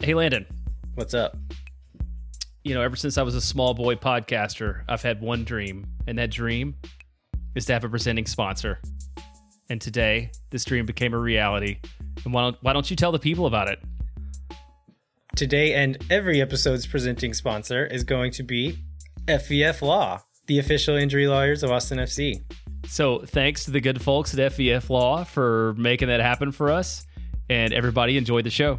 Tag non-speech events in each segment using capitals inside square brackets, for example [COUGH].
Hey, Landon. What's up? You know, ever since I was a small boy podcaster, I've had one dream, and that dream is to have a presenting sponsor. And today, this dream became a reality. And why don't, why don't you tell the people about it? Today and every episode's presenting sponsor is going to be FVF Law, the official injury lawyers of Austin FC. So, thanks to the good folks at FVF Law for making that happen for us. And everybody enjoyed the show.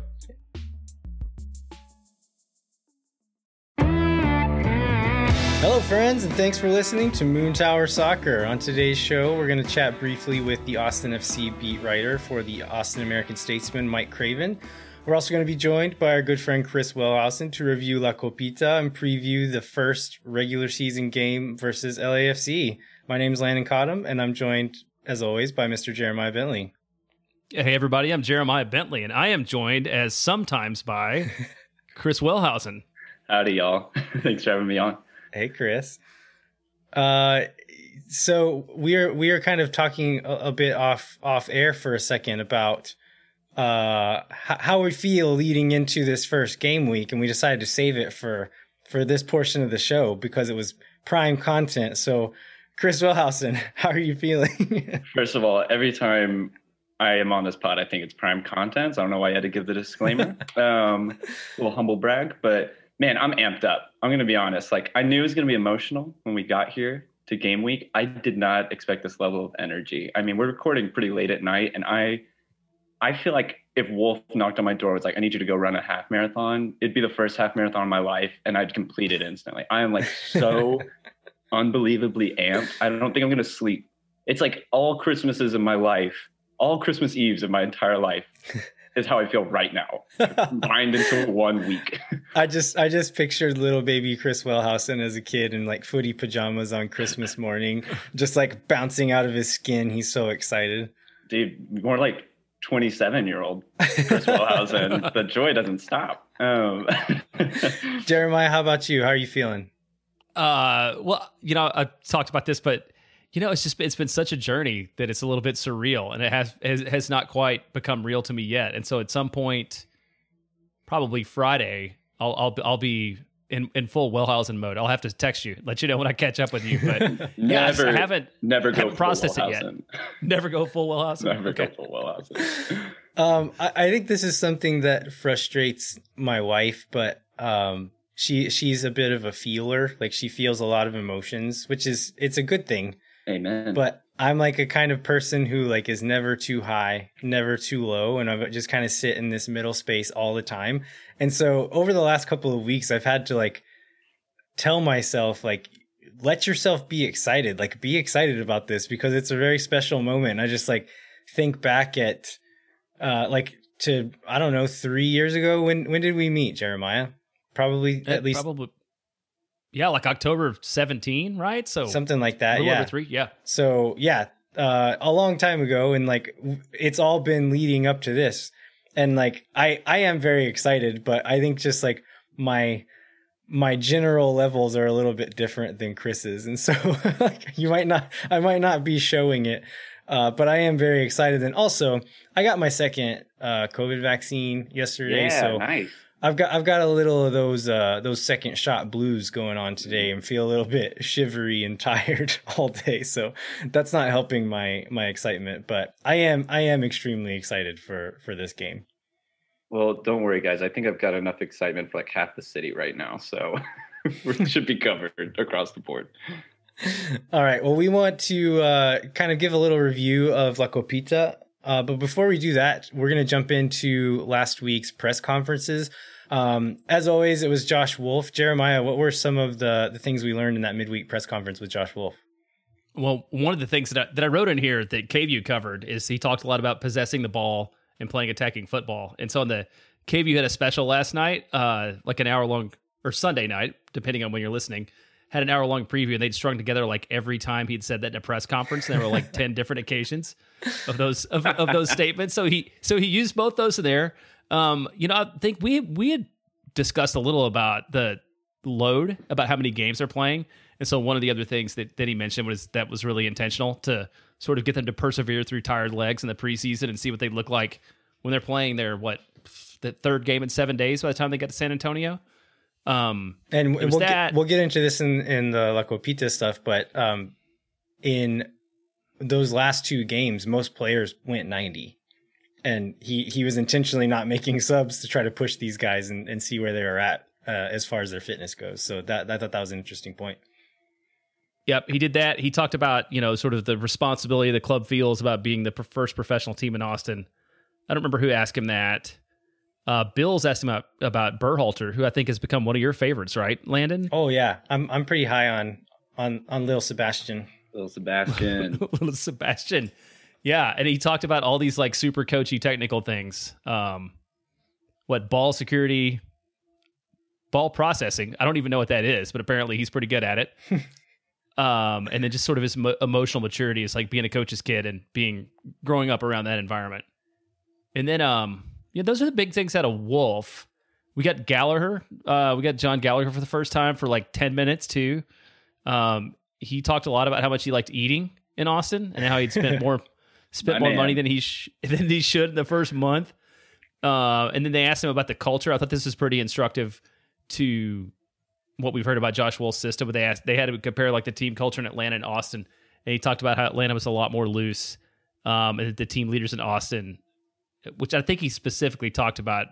Friends, and thanks for listening to Moon Tower Soccer. On today's show, we're going to chat briefly with the Austin FC beat writer for the Austin American Statesman, Mike Craven. We're also going to be joined by our good friend Chris Welhausen to review La Copita and preview the first regular season game versus LAFC. My name is Landon Cottom, and I'm joined, as always, by Mr. Jeremiah Bentley. Hey, everybody, I'm Jeremiah Bentley, and I am joined as sometimes by [LAUGHS] Chris Welhausen. Howdy, y'all. [LAUGHS] Thanks for having me on. Hey, Chris. Uh, so we are we are kind of talking a, a bit off off air for a second about uh h- how we feel leading into this first game week, and we decided to save it for for this portion of the show because it was prime content. So, Chris Welhausen, [LAUGHS] how are you feeling? [LAUGHS] First of all, every time I am on this pod, I think it's prime content. So I don't know why I had to give the disclaimer. [LAUGHS] um, a little humble brag, but man, I'm amped up. I'm going to be honest. Like, I knew it was going to be emotional when we got here to game week. I did not expect this level of energy. I mean, we're recording pretty late at night, and I, I feel like if Wolff knocked on my door, was like, "I need you to go run a half marathon," it'd be the first half marathon of my life, and I'd complete it instantly. I am like so [LAUGHS] unbelievably amped. I don't think I'm going to sleep. It's like all Christmases of my life, all Christmas Eves of my entire life is how I feel right now, combined into [LAUGHS] one week. I just I just pictured little baby Chris Welhausen as a kid in like footy pajamas on Christmas morning, just like bouncing out of his skin. He's so excited. Dude, more like 27 year old Chris Welhausen. [LAUGHS] the joy doesn't stop. Um, [LAUGHS] Jeremiah, how about you? How are you feeling? Uh, well, you know, I talked about this, but you know, it's just it's been such a journey that it's a little bit surreal, and it has has, has not quite become real to me yet. And so, at some point, probably Friday, I'll I'll I'll be in, in full Welhausen mode. I'll have to text you, let you know when I catch up with you. But [LAUGHS] yes, I haven't never go haven't processed it yet. [LAUGHS] [LAUGHS] Never go full Welhausen. Never Okay. go full Welhausen. Um, I, I think this is something that frustrates my wife, but um, she she's a bit of a feeler. Like she feels a lot of emotions, which is it's a good thing. Amen. But I'm like a kind of person who like is never too high, never too low, and I just kind of sit in this middle space all the time. And so over the last couple of weeks, I've had to like tell myself like let yourself be excited like be excited about this because it's a very special moment i just like think back at uh like to i don't know three years ago when when did we meet jeremiah probably Uh, at least probably. Yeah, like October 17, right? So something like that little yeah three. Yeah. so yeah uh a long time ago and like it's all been leading up to this and like i i am very excited but i think just like my my general levels are a little bit different than chris's and so [LAUGHS] like you might not i might not be showing it uh but i am very excited and also i got my second uh covid vaccine yesterday yeah, so nice. I've got I've got a little of those uh those second shot blues going on today and feel a little bit shivery and tired [LAUGHS] all day. So that's not helping my my excitement, but I am I am extremely excited for for this game. Well, don't worry, guys. I think I've got enough excitement for like half the city right now, so [LAUGHS] we should be covered across the board. [LAUGHS] All right. Well, we want to uh, kind of give a little review of La Copita. Uh, but before we do that, we're going to jump into last week's press conferences. Um, as always, it was Josh Wolff. Jeremiah, what were some of the, the things we learned in that midweek press conference with Josh Wolff? Well, one of the things that I, that I wrote in here that KVUE covered is he talked a lot about possessing the ball and playing attacking football. And so on the KVUE had a special last night, uh, like an hour long or Sunday night, depending on when you're listening, had an hour long preview and they'd strung together like every time he'd said that in a press conference. And there were like [LAUGHS] 10 different occasions of those, of, of those statements. So he, so he used both those in there. Um, you know, I think we, we had discussed a little about the load, about how many games they're playing. And so one of the other things that, that he mentioned was that was really intentional to sort of get them to persevere through tired legs in the preseason and see what they look like when they're playing their what the third game in seven days by the time they get to San Antonio. Um, and we'll that- get, we'll get into this in in the La Copita stuff, but um, in those last two games, most players went ninety, and he he was intentionally not making [LAUGHS] subs to try to push these guys and, and see where they were at uh, as far as their fitness goes. So that I thought that was an interesting point. Yep, he did that. He talked about you know sort of the responsibility the club feels about being the first professional team in Austin. I don't remember who asked him that. Uh, Bills asked him about, about Berhalter, who I think has become one of your favorites, right, Landon? Oh yeah, I'm I'm pretty high on on on Lil Sebastian. Little Sebastian. [LAUGHS] Little Sebastian. Yeah, and he talked about all these like super coachy technical things. Um, what ball security, ball processing. I don't even know what that is, but apparently he's pretty good at it. [LAUGHS] um, and then just sort of his mo- emotional maturity is like being a coach's kid and being growing up around that environment. And then, um, yeah, those are the big things out of Wolff. We got Gallagher. Uh, we got Jon Gallagher for the first time for like ten minutes too. Um, he talked a lot about how much he liked eating in Austin and how he'd spent [LAUGHS] more spent My more man. money than he sh- [LAUGHS] than he should in the first month. Uh, and then they asked him about the culture. I thought this was pretty instructive to what we've heard about Josh Wolff's system. But they asked they had to compare like the team culture in Atlanta and Austin, and he talked about how Atlanta was a lot more loose, um, and the team leaders in Austin, which I think he specifically talked about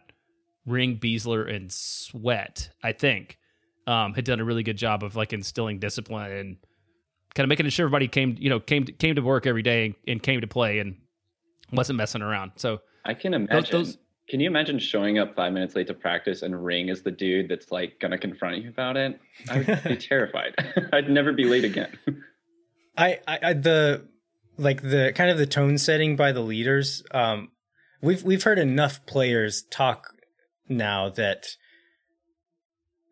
Ring, Besler, and Sweat. I think um, had done a really good job of like instilling discipline and kind of making sure everybody came you know came to, came to work every day and, and came to play and wasn't messing around. So I can imagine. those- can you imagine showing up five minutes late to practice and Ring is the dude that's like gonna confront you about it? I would be [LAUGHS] terrified. [LAUGHS] I'd never be late again. I, I, I the like the kind of the tone setting by the leaders. Um, we've we've heard enough players talk now that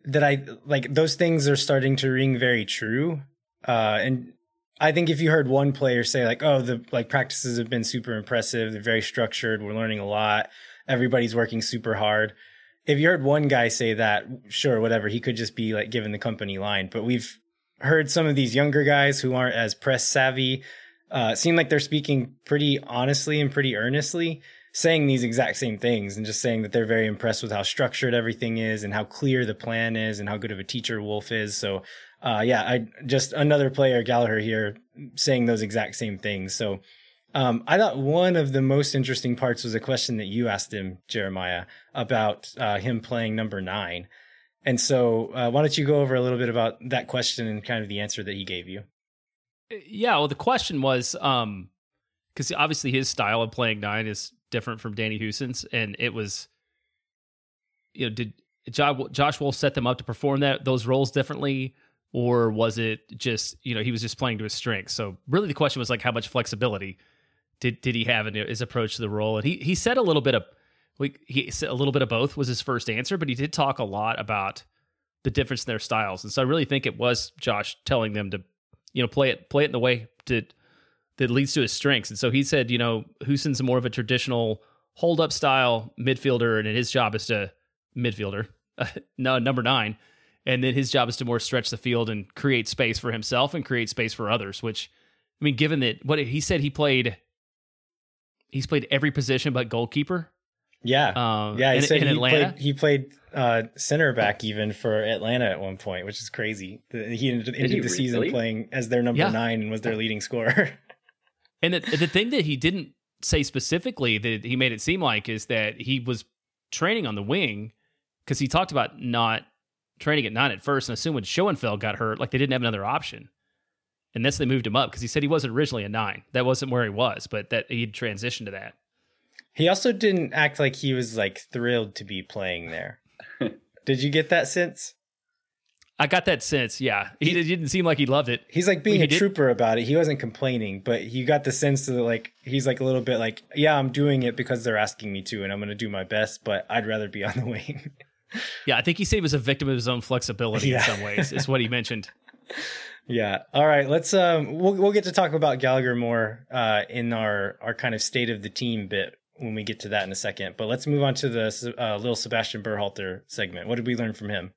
that I like those things are starting to ring very true. Uh, and I think if you heard one player say like, "Oh, the like practices have been super impressive. They're very structured. We're learning a lot. Everybody's working super hard." If you heard one guy say that, sure, whatever, he could just be like giving the company line. But we've heard some of these younger guys who aren't as press savvy uh, seem like they're speaking pretty honestly and pretty earnestly, saying these exact same things and just saying that they're very impressed with how structured everything is and how clear the plan is and how good of a teacher Wolff is. So, uh, yeah, I just another player Gallagher here saying those exact same things. So, um, I thought one of the most interesting parts was a question that you asked him, Jeremiah, about uh, him playing number nine. And so, uh, why don't you go over a little bit about that question and kind of the answer that he gave you? yeah, well, the question was um because obviously his style of playing nine is different from Danny Hoesen's, and it was, you know, did Jo- Josh Wolff set them up to perform that those roles differently, or was it just you know he was just playing to his strengths? So really, the question was like how much flexibility did did he have in his approach to the role? And he he said a little bit of like he said a little bit of both was his first answer, but he did talk a lot about the difference in their styles, and so I really think it was Josh telling them to you know play it play it in the way to that leads to his strengths. And so he said, you know, Hoesen's more of a traditional hold up style midfielder, and his job is to midfielder, [LAUGHS] no number nine, and then his job is to more stretch the field and create space for himself and create space for others. Which, I mean, given that what he said, he played, he's played every position but goalkeeper. Yeah. Um, yeah, he in, said in he Atlanta. played he played uh, center back even for Atlanta at one point, which is crazy. He ended, ended he the season really? playing as their number Yeah. nine and was their leading scorer. [LAUGHS] And the, the thing that he didn't say specifically that he made it seem like is that he was training on the wing because he talked about not training at nine at first and assumed when Schoenfeld got hurt, like they didn't have another option. And that's they moved him up because he said he wasn't originally a nine. That wasn't where he was, but that he'd transitioned to that. he also didn't act like he was like thrilled to be playing there. [LAUGHS] Did you get that sense? I got that sense. Yeah, he, it didn't seem like he loved it. He's like being He a did- trooper about it. He wasn't complaining, but he got the sense that like he's like a little bit like, yeah, I'm doing it because they're asking me to, and I'm going to do my best. But I'd rather be [LAUGHS] on the wing. Yeah, I think he said he was a victim of his own flexibility Yeah. in some ways. Is what he [LAUGHS] mentioned. Yeah. All right. Let's um we'll we'll get to talk about Gallagher more uh in our our kind of state of the team bit when we get to that in a second. But let's move on to the uh, little Sebastian Berhalter segment. What did we learn from him?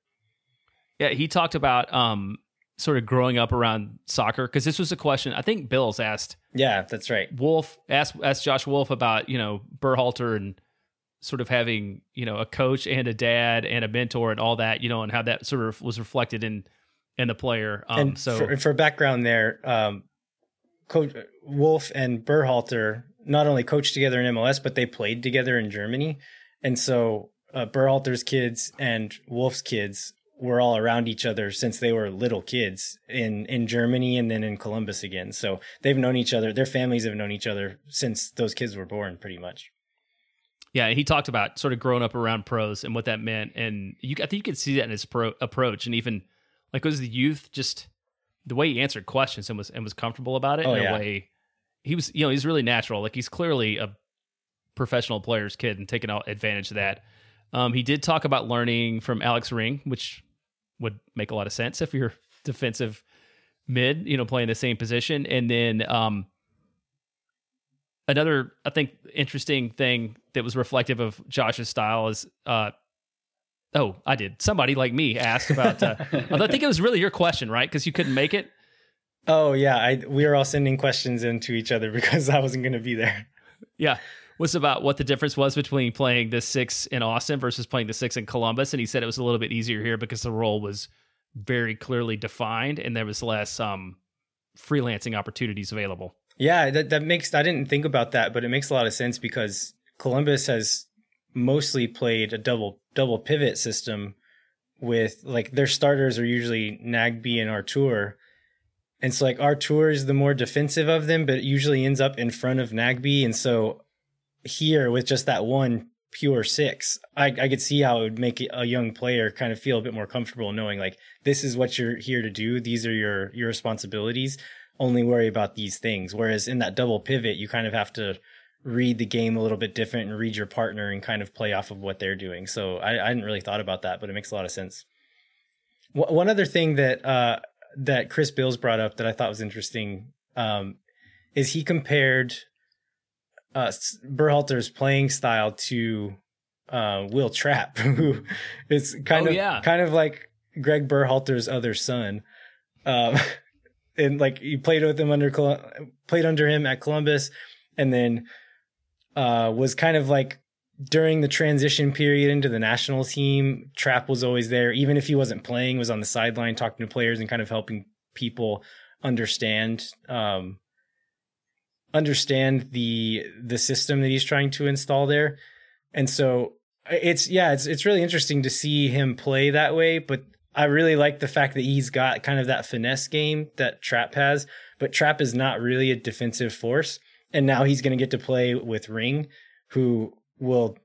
Yeah, he talked about um sort of growing up around soccer because this was a question I think Bills asked Yeah, that's right. Wolff asked asked Josh Wolff about you know Berhalter and sort of having you know a coach and a dad and a mentor and all that you know and how that sort of was reflected in in the player. Um, and so for, for background there, um, Coach Wolff and Berhalter not only coached together in MLS, but they played together in Germany. And so uh, Berhalter's kids and Wolff's kids were all around each other since they were little kids in in Germany and then in Columbus again. So they've known each other. Their families have known each other since those kids were born, pretty much. Yeah, he talked about sort of growing up around pros and what that meant, and you I think you could see that in his pro approach, and even like was the youth just the way he answered questions and was and was comfortable about it Oh, in yeah. a way he was you know he's really natural like he's clearly a professional player's kid and taking advantage of that um, he did talk about learning from alex ring which would make a lot of sense if you're [LAUGHS] defensive mid you know playing the same position and then um, another i think interesting thing that was reflective of josh's style is uh, oh i did somebody like me asked about uh, [LAUGHS] I think it was really your question, right? Because you couldn't make it. Oh yeah, I we were all sending questions into each other [LAUGHS] because I wasn't going to be there. Yeah. Was about what the difference was between playing the six in Austin versus playing the six in Columbus. And he said it was a little bit easier here because the role was very clearly defined and there was less um, freelancing opportunities available. Yeah, that that makes I didn't think about that, but it makes a lot of sense because Columbus has mostly played a double double pivot system with like their starters are usually Nagbe and Artur. And so like Artur is the more defensive of them, but it usually ends up in front of Nagbe. And so here with just that one pure six, I, I could see how it would make a young player kind of feel a bit more comfortable knowing like this is what you're here to do. These are your your responsibilities only worry about these things. Whereas in that double pivot, you kind of have to read the game a little bit different and read your partner and kind of play off of what they're doing. So I, I hadn't really thought about that, but it makes a lot of sense. W- one other thing that uh, that Chris Bills brought up that I thought was interesting um, is he compared uh, Berhalter's playing style to uh, Will Trapp, [LAUGHS] who is kind Oh, of yeah. kind of like Greg Berhalter's other son. Um, [LAUGHS] and like he played with him under played under him at Columbus, and then uh, was kind of like during the transition period into the national team. Trapp was always there, even if he wasn't playing, was on the sideline talking to players and kind of helping people understand um, understand the the system that he's trying to install there. And so it's yeah, it's it's really interesting to see him play that way, but I really like the fact that he's got kind of that finesse game that Trapp has, but Trapp is not really a defensive force. And now he's going to get to play with Ring, who will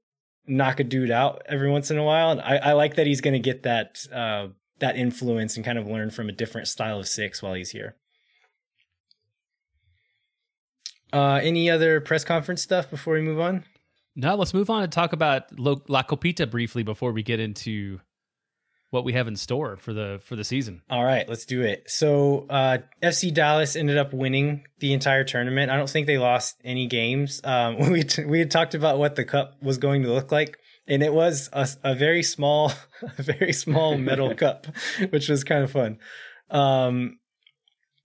knock a dude out every once in a while. And I, I like that he's going to get that uh, that influence and kind of learn from a different style of six while he's here. Uh, any other press conference stuff before we move on? Now let's move on and talk about La Copita briefly before we get into what we have in store for the for the season. All right, let's do it. So uh, FC Dallas ended up winning the entire tournament. I don't think they lost any games. Um, [LAUGHS] we t- we had talked about what the cup was going to look like, and it was a, a very small, [LAUGHS] a very small metal [LAUGHS] cup, which was kind of fun. Um,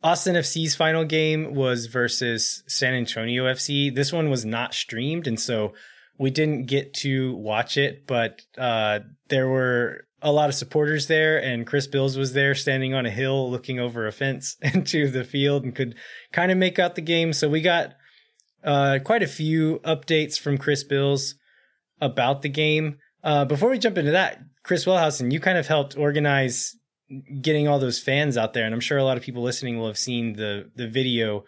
Austin FC's final game was versus San Antonio FC. This one was not streamed, and so we didn't get to watch it. But uh, there were a lot of supporters there, and Chris Bills was there, standing on a hill, looking over a fence [LAUGHS] into the field, and could kind of make out the game. So we got uh, quite a few updates from Chris Bills about the game. Uh, before we jump into that, Chris Welhausen, you kind of helped organize getting all those fans out there, and I'm sure a lot of people listening will have seen the the video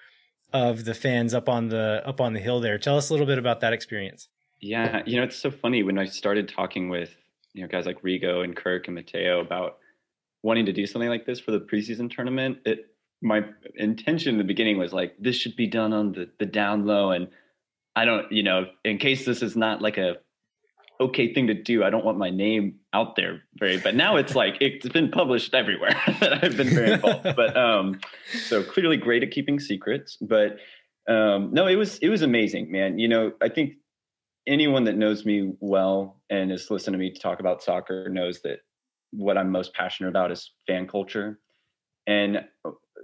of the fans up on the up on the hill there. Tell us a little bit about that experience. Yeah, you know, it's so funny when I started talking with you know guys like Rigo and Kirk and Mateo about wanting to do something like this for the preseason tournament. It my intention in the beginning was like this should be done on the the down low, and I don't, you know, in case this is not like a okay thing to do, I don't want my name out there very. But now it's like [LAUGHS] it's been published everywhere [LAUGHS] that I've been very involved. [LAUGHS] but um, so clearly great at keeping secrets, but um, no, it was it was amazing, man. You know, I think anyone that knows me well and has listened to me talk about soccer knows that what I'm most passionate about is fan culture. And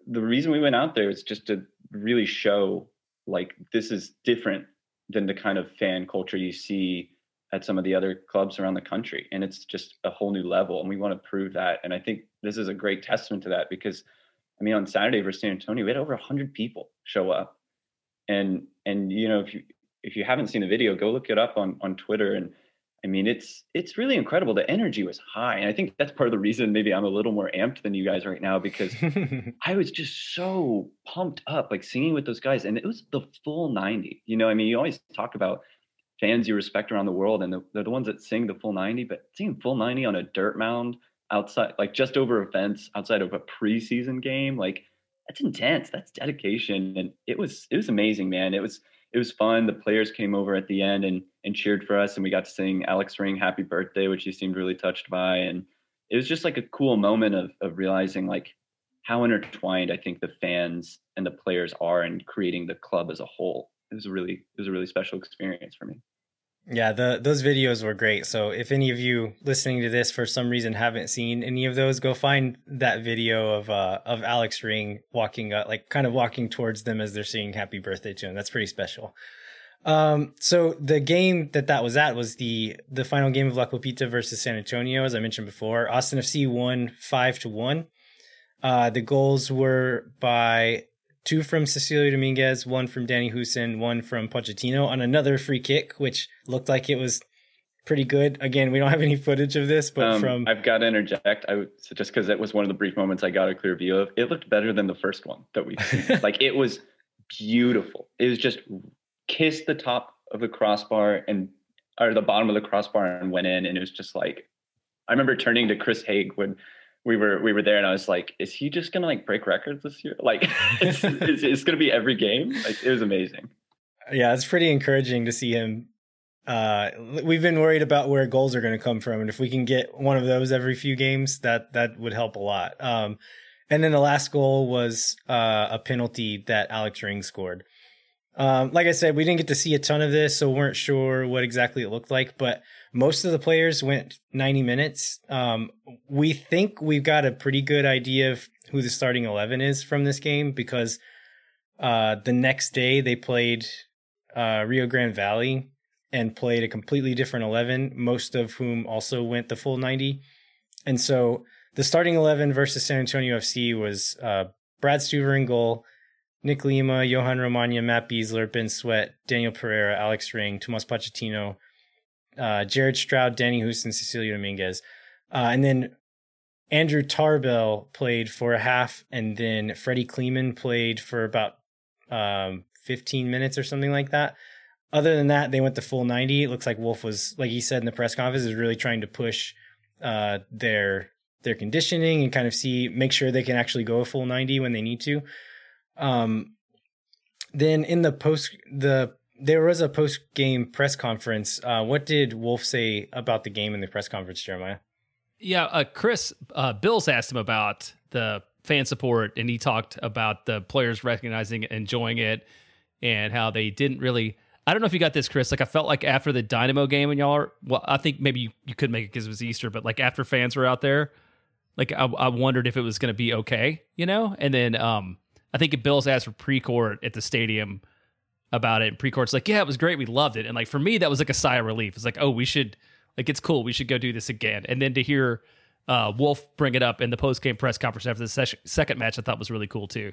the reason we went out there is just to really show like this is different than the kind of fan culture you see at some of the other clubs around the country. And it's just a whole new level. And we want to prove that. And I think this is a great testament to that because I mean on Saturday versus San Antonio, we had over hundred people show up. And and you know, if you if you haven't seen the video, go look it up on on Twitter and I mean, it's it's really incredible. The energy was high, and I think that's part of the reason maybe I'm a little more amped than you guys right now because [LAUGHS] I was just so pumped up, like singing with those guys, and it was the full 90. You know, I mean, you always talk about fans you respect around the world, and they're the ones that sing the full 90, but seeing full 90 on a dirt mound outside, like just over a fence outside of a preseason game, like that's intense. That's dedication, and it was it was amazing, man. It was it was fun. The players came over at the end and and cheered for us, and we got to sing Alex Ring "Happy Birthday," which he seemed really touched by, and it was just like a cool moment of of realizing like how intertwined I think the fans and the players are in creating the club as a whole. It was a really it was a really special experience for me. Yeah, the those videos were great. So if any of you listening to this for some reason haven't seen any of those, go find that video of uh of Alex Ring walking up, like kind of walking towards them as they're singing "Happy Birthday" to him. That's pretty special. Um, so the game that that was at was the the final game of La Copita versus San Antonio, as I mentioned before. Austin FC won five to one. Uh, the goals were by two from Cecilio Dominguez, one from Danny Hoesen, one from Pochettino on another free kick, which looked like it was pretty good. Again, we don't have any footage of this, but um, from I've got to interject. I would so just because it was one of the brief moments I got a clear view of. It looked better than the first one that we [LAUGHS] like. It was beautiful. It was just kissed the top of the crossbar and or the bottom of the crossbar and went in, and it was just like I remember turning to Chris Haig when we were we were there and I was like, is he just gonna like break records this year? Like [LAUGHS] it's, it's, it's, gonna be every game. Like it was amazing. Yeah, it's pretty encouraging to see him. Uh, we've been worried about where goals are going to come from, and if we can get one of those every few games, that that would help a lot. Um, and then the last goal was uh, a penalty that Alex Ring scored. Um, like I said, we didn't get to see a ton of this, so weren't sure what exactly it looked like. But most of the players went 90 minutes. Um, we think we've got a pretty good idea of who the starting 11 is from this game because uh, the next day they played uh, Rio Grande Valley and played a completely different 11, most of whom also went the full 90. And so the starting 11 versus San Antonio FC was uh, Brad Stuver in goal. Nick Lima, Jhohan Romaña, Matt Besler, Ben Sweat, Daniel Pereira, Alex Ring, Tomas Pochettino, uh, Jared Stroud, Danny Hoesen, Cecilio Dominguez. Uh, and then Andrew Tarbell played for a half, and then Freddy Kleemann played for about um, 15 minutes or something like that. Other than that, they went to full 90. It looks like Wolff was, like he said in the press conference, is really trying to push uh, their their conditioning and kind of see make sure they can actually go a full 90 when they need to. Um, then in the post, the there was a post game press conference. Uh, what did Wolff say about the game in the press conference, Jeremiah? Yeah, uh, Chris uh, Bills asked him about the fan support, and he talked about the players recognizing enjoying it, and how they didn't really. I don't know if you got this, Chris. Like I felt like after the Dynamo game, and y'all are well, I think maybe you, you could make it because it was Easter, but like after fans were out there, like I, I wondered if it was going to be okay, you know. And then um, I think Bills asked for Precourt at the stadium about it. And Precourt's like, yeah, it was great. We loved it. And like for me, that was like a sigh of relief. It's like, oh, we should like it's cool. We should go do this again. And then to hear uh, Wolff bring it up in the post-game press conference after the ses- second match, I thought was really cool too.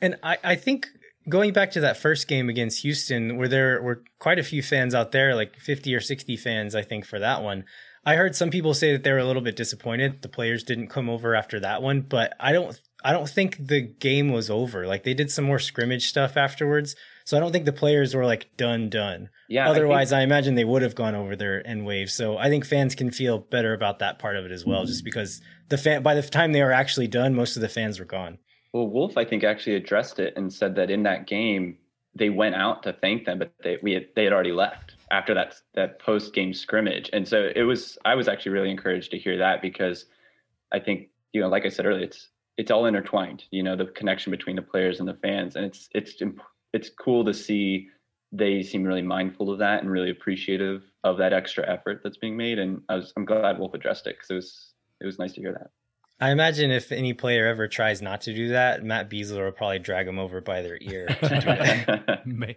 And I, I think going back to that first game against Houston, where there were quite a few fans out there, like 50 or 60 fans, I think, for that one. I heard some people say that they were a little bit disappointed the players didn't come over after that one, but I don't I don't think the game was over. Like they did some more scrimmage stuff afterwards. So I don't think the players were like done done. Yeah. Otherwise, I, think- I imagine they would have gone over there and waved. So I think fans can feel better about that part of it as well, mm-hmm. just because the fan by the time they were actually done, most of the fans were gone. Well, Wolff, I think, actually addressed it and said that in that game they went out to thank them, but they we had, they had already left after that that post game scrimmage, and so it was. I was actually really encouraged to hear that because I think you know, like I said earlier, it's it's all intertwined you know the connection between the players and the fans and it's it's it's cool to see they seem really mindful of that and really appreciative of that extra effort that's being made and I was I'm glad Wolff addressed it because it was it was nice to hear that. I imagine if any player ever tries not to do that, Matt Besler will probably drag him over by their ear. [LAUGHS]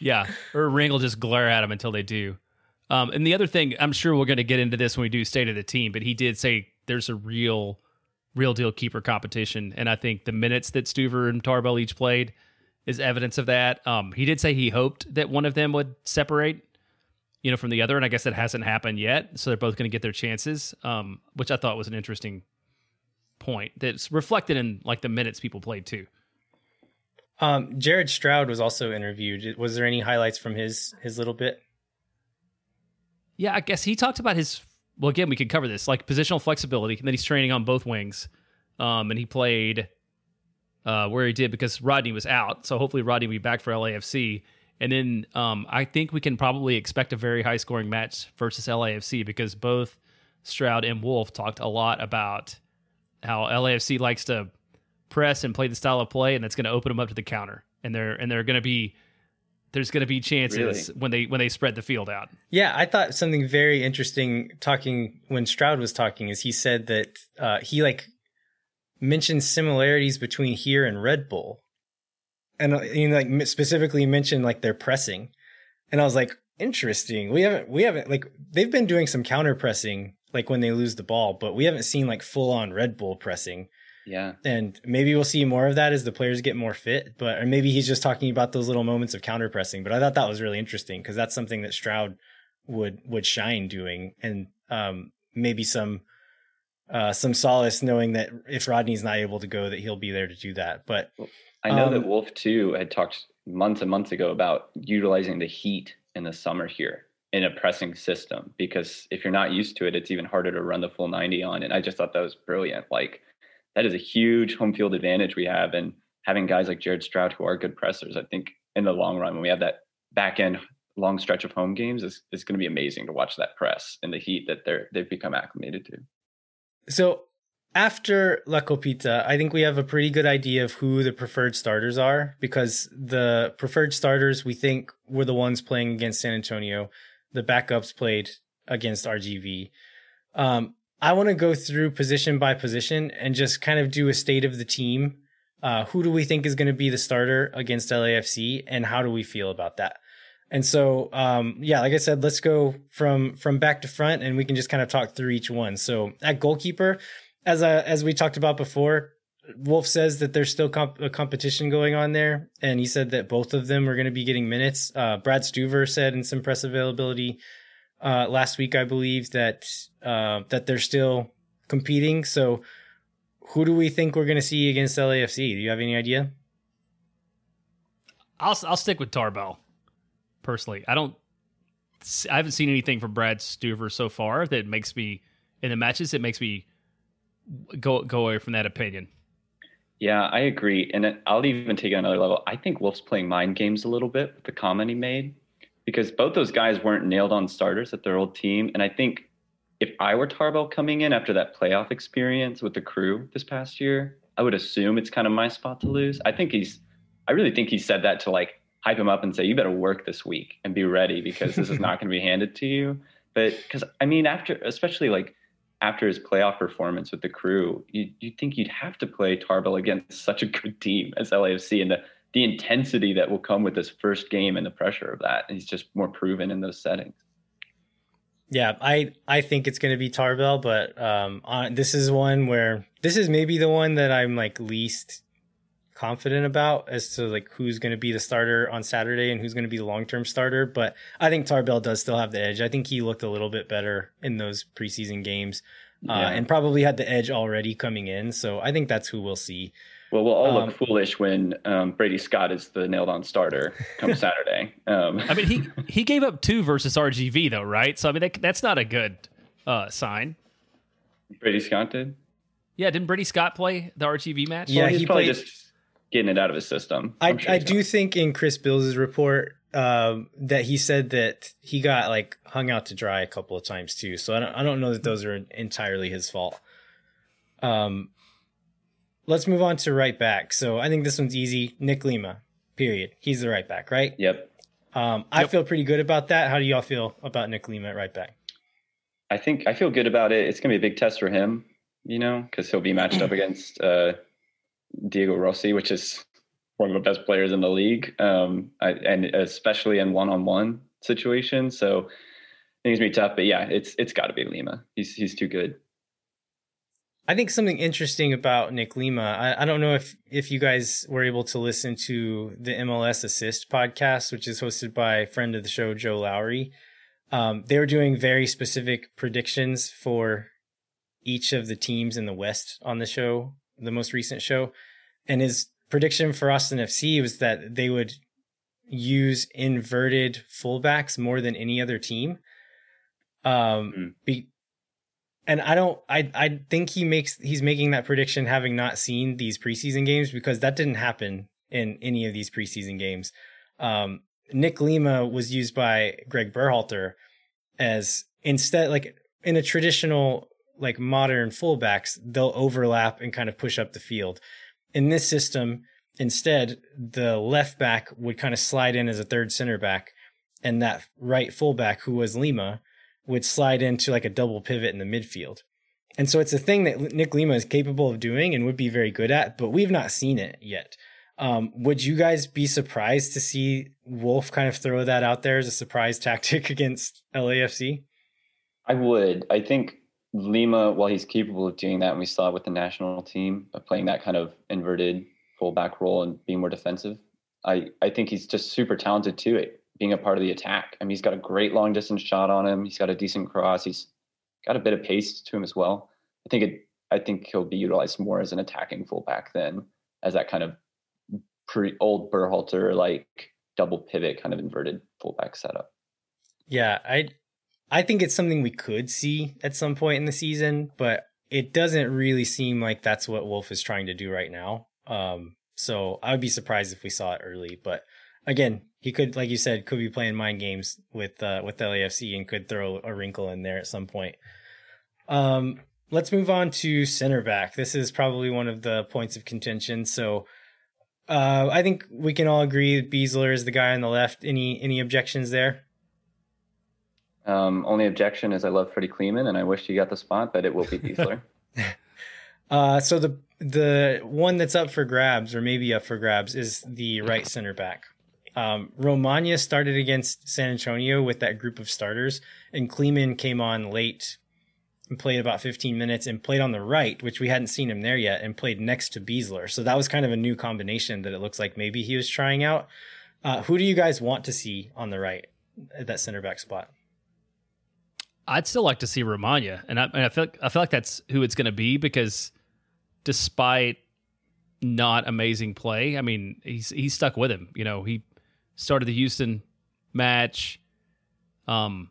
yeah, or Ring will just glare at him until they do. Um, and the other thing, I'm sure we're going to get into this when we do state of the team, but he did say there's a real, real deal keeper competition, and I think the minutes that Stuver and Tarbell each played is evidence of that. Um, he did say he hoped that one of them would separate, you know, from the other, and I guess that hasn't happened yet. So they're both going to get their chances, um, which I thought was an interesting point that's reflected in like the minutes people played too. Um, Jared Stroud was also interviewed. Was there any highlights from his his little bit? Yeah, I guess he talked about his. Well, again, we could cover this like positional flexibility, and then he's training on both wings. Um, and he played uh, where he did because Rodney was out. So hopefully Rodney will be back for LAFC. And then um, I think we can probably expect a very high scoring match versus LAFC because both Stroud and Wolff talked a lot about how LAFC likes to press and play the style of play, and that's going to open them up to the counter. And they're and they're going to be there's going to be chances really? when they when they spread the field out. Yeah, I thought something very interesting talking when Stroud was talking is he said that uh, he like mentioned similarities between here and Red Bull, and uh, like specifically mentioned like their pressing, and I was like, interesting. We haven't we haven't like they've been doing some counter pressing like when they lose the ball, but we haven't seen like full on Red Bull pressing. Yeah. And maybe we'll see more of that as the players get more fit, but or maybe he's just talking about those little moments of counter pressing. But I thought that was really interesting because that's something that Stroud would would shine doing and um maybe some uh some solace knowing that if Rodney's not able to go that he'll be there to do that. But I know um, that Wolff too had talked months and months ago about utilizing the heat in the summer here in a pressing system because if you're not used to it, it's even harder to run the full 90 on. And I just thought that was brilliant. Like that is a huge home field advantage we have. And having guys like Jared Stroud who are good pressers, I think in the long run, when we have that back end long stretch of home games, is is going to be amazing to watch that press in the heat that they're they've become acclimated to. So after La Copita, I think we have a pretty good idea of who the preferred starters are because the preferred starters we think were the ones playing against San Antonio. The backups played against RGV. Um, I want to go through position by position and just kind of do a state of the team. Uh, who do we think is going to be the starter against LAFC, and how do we feel about that? And so, um, yeah, like I said, let's go from from back to front, and we can just kind of talk through each one. So, at goalkeeper, as uh, as we talked about before, Wolff says that there's still comp- a competition going on there, and he said that both of them are going to be getting minutes. Uh, Brad Stuver said in some press availability uh, last week, I believe that uh, that they're still competing. So, who do we think we're going to see against LAFC? Do you have any idea? I'll I'll stick with Tarbell. Personally, I don't. I haven't seen anything from Brad Stuver so far that makes me in the matches. It makes me go go away from that opinion. Yeah, I agree, and I'll even take it another level. I think Wolff's playing mind games a little bit with the comment he made because both those guys weren't nailed on starters at their old team. And I think if I were Tarbell coming in after that playoff experience with the crew this past year, I would assume it's kind of my spot to lose. I think he's, I really think he said that to like hype him up and say, you better work this week and be ready because this is not [LAUGHS] going to be handed to you. But because I mean, after, especially like after his playoff performance with the crew, you, you'd think you'd have to play Tarbell against such a good team as LAFC and the, the intensity that will come with this first game and the pressure of that. He's just more proven in those settings. Yeah, I I think it's going to be Tarbell, but um, on, this is one where this is maybe the one that I'm like least confident about as to like who's going to be the starter on Saturday and who's going to be the long term starter. But I think Tarbell does still have the edge. I think he looked a little bit better in those preseason games, uh, yeah. and probably had the edge already coming in. So I think that's who we'll see. Well, we'll all um, look foolish when um, Brady Scott is the nailed on starter come [LAUGHS] Saturday. Um. I mean, he [LAUGHS] he gave up two versus RGV though, right? So I mean, that, that's not a good uh, sign. Brady Scott did. Yeah, didn't Brady Scott play the RGV match? Yeah, well, he's he probably played... just getting it out of his system. i sure I do not. think in Chris Bills' report um, that he said that he got like hung out to dry a couple of times too. So I don't I don't know that those are entirely his fault. Um, let's move on to right back. So I think this one's easy. Nick Lima, period. He's the right back, right? Yep. Um, I yep. feel pretty good about that. How do y'all feel about Nick Lima at right back? I think I feel good about it. It's gonna be a big test for him, you know, because he'll be matched up [CLEARS THROAT] against uh, Diego Rossi, which is one of the best players in the league, um, I, and especially in one-on-one situations. So think it's gonna be tough, but yeah, it's it's got to be Lima. He's he's too good. I think something interesting about Nick Lima. I, I don't know if if you guys were able to listen to the MLS Assist podcast, which is hosted by friend of the show Joe Lowery. Um, they were doing very specific predictions for each of the teams in the West on the show, the most recent show, and his prediction for Austin FC was that they would use inverted fullbacks more than any other team. Um, mm. be, and I don't, I, I think he makes, he's making that prediction having not seen these preseason games because that didn't happen in any of these preseason games. Um, Nick Lima was used by Greg Berhalter as instead, like in a traditional, like modern fullbacks, they'll overlap and kind of push up the field. In this system, instead, the left back would kind of slide in as a third center back, and that right fullback, who was Lima, would slide into like a double pivot in the midfield. And so it's a thing that Nick Lima is capable of doing and would be very good at, but we've not seen it yet. Um, would you guys be surprised to see Wolff kind of throw that out there as a surprise tactic [LAUGHS] against LAFC? I would. I think Lima, while he's capable of doing that, and we saw it with the national team playing that kind of inverted fullback role and being more defensive, I, I think he's just super talented too at being a part of the attack. I mean, he's got a great long distance shot on him. He's got a decent cross. He's got a bit of pace to him as well. I think it. I think he'll be utilized more as an attacking fullback than as that kind of pre old Berhalter like double pivot kind of inverted fullback setup. Yeah, I I think it's something we could see at some point in the season, but it doesn't really seem like that's what Wolff is trying to do right now. Um, so I would be surprised if we saw it early, but again, he could, like you said, could be playing mind games with uh, with LAFC and could throw a wrinkle in there at some point. Um, let's move on to center back. This is probably one of the points of contention. So, uh, I think we can all agree that Besler is the guy on the left. Any any objections there? Um, only objection is I love Freddy Kleemann and I wish he got the spot, but it will be Besler. [LAUGHS] uh, so the the one that's up for grabs, or maybe up for grabs, is the right center back. Um, Romaña started against San Antonio with that group of starters, and Kleemann came on late and played about 15 minutes and played on the right, which we hadn't seen him there yet, and played next to Besler. So that was kind of a new combination that it looks like maybe he was trying out. Uh, who do you guys want to see on the right at that center back spot? I'd still like to see Romaña, and I, and I feel like, I feel like that's who it's going to be because despite not amazing play, I mean he's he's stuck with him. You know he started the Houston match. Um,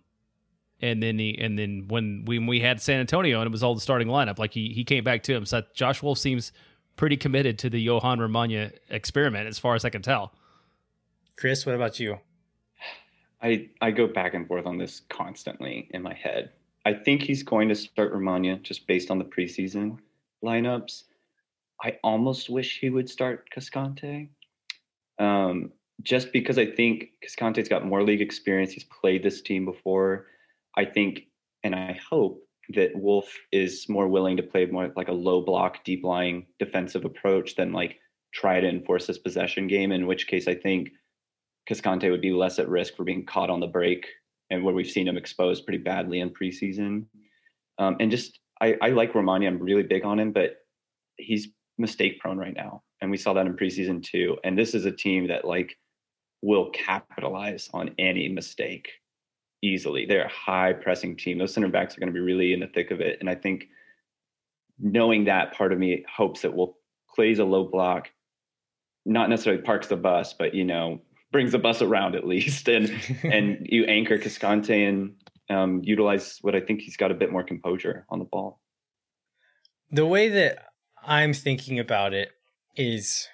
and then he and then when when we had San Antonio and it was all the starting lineup, like he he came back to him. So Josh Wolff seems pretty committed to the Jhohan Romaña experiment, as far as I can tell. Chris, what about you? I I go back and forth on this constantly in my head. I think he's going to start Romaña just based on the preseason lineups. I almost wish he would start Cascante. Um, just because I think Cascante's got more league experience, he's played this team before. I think and I hope that Wolff is more willing to play more like a low block, deep lying defensive approach than like try to enforce this possession game. In which case, I think Cascante would be less at risk for being caught on the break, and where we've seen him exposed pretty badly in preseason. Um, and just I, I like Romaña. I'm really big on him, but he's mistake prone right now, and we saw that in preseason too. And this is a team that like will capitalize on any mistake easily. They're a high pressing team. Those center backs are going to be really in the thick of it. And I think knowing that part of me hopes that will plays a low block, not necessarily parks the bus, but you know, brings the bus around at least. And [LAUGHS] and you anchor Cascante and um, utilize what I think he's got a bit more composure on the ball. The way that I'm thinking about it is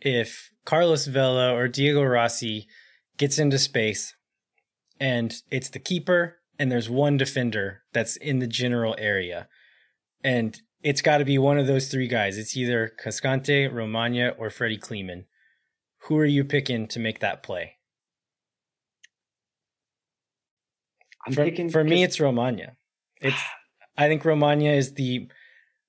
if Carlos Vela or Diego Rossi gets into space and it's the keeper and there's one defender that's in the general area. And it's got to be one of those three guys. It's either Cascante, Romaña, or Freddy Kleemann. Who are you picking to make that play? I'm for, for me, it's Romaña. It's [SIGHS] I think Romaña is the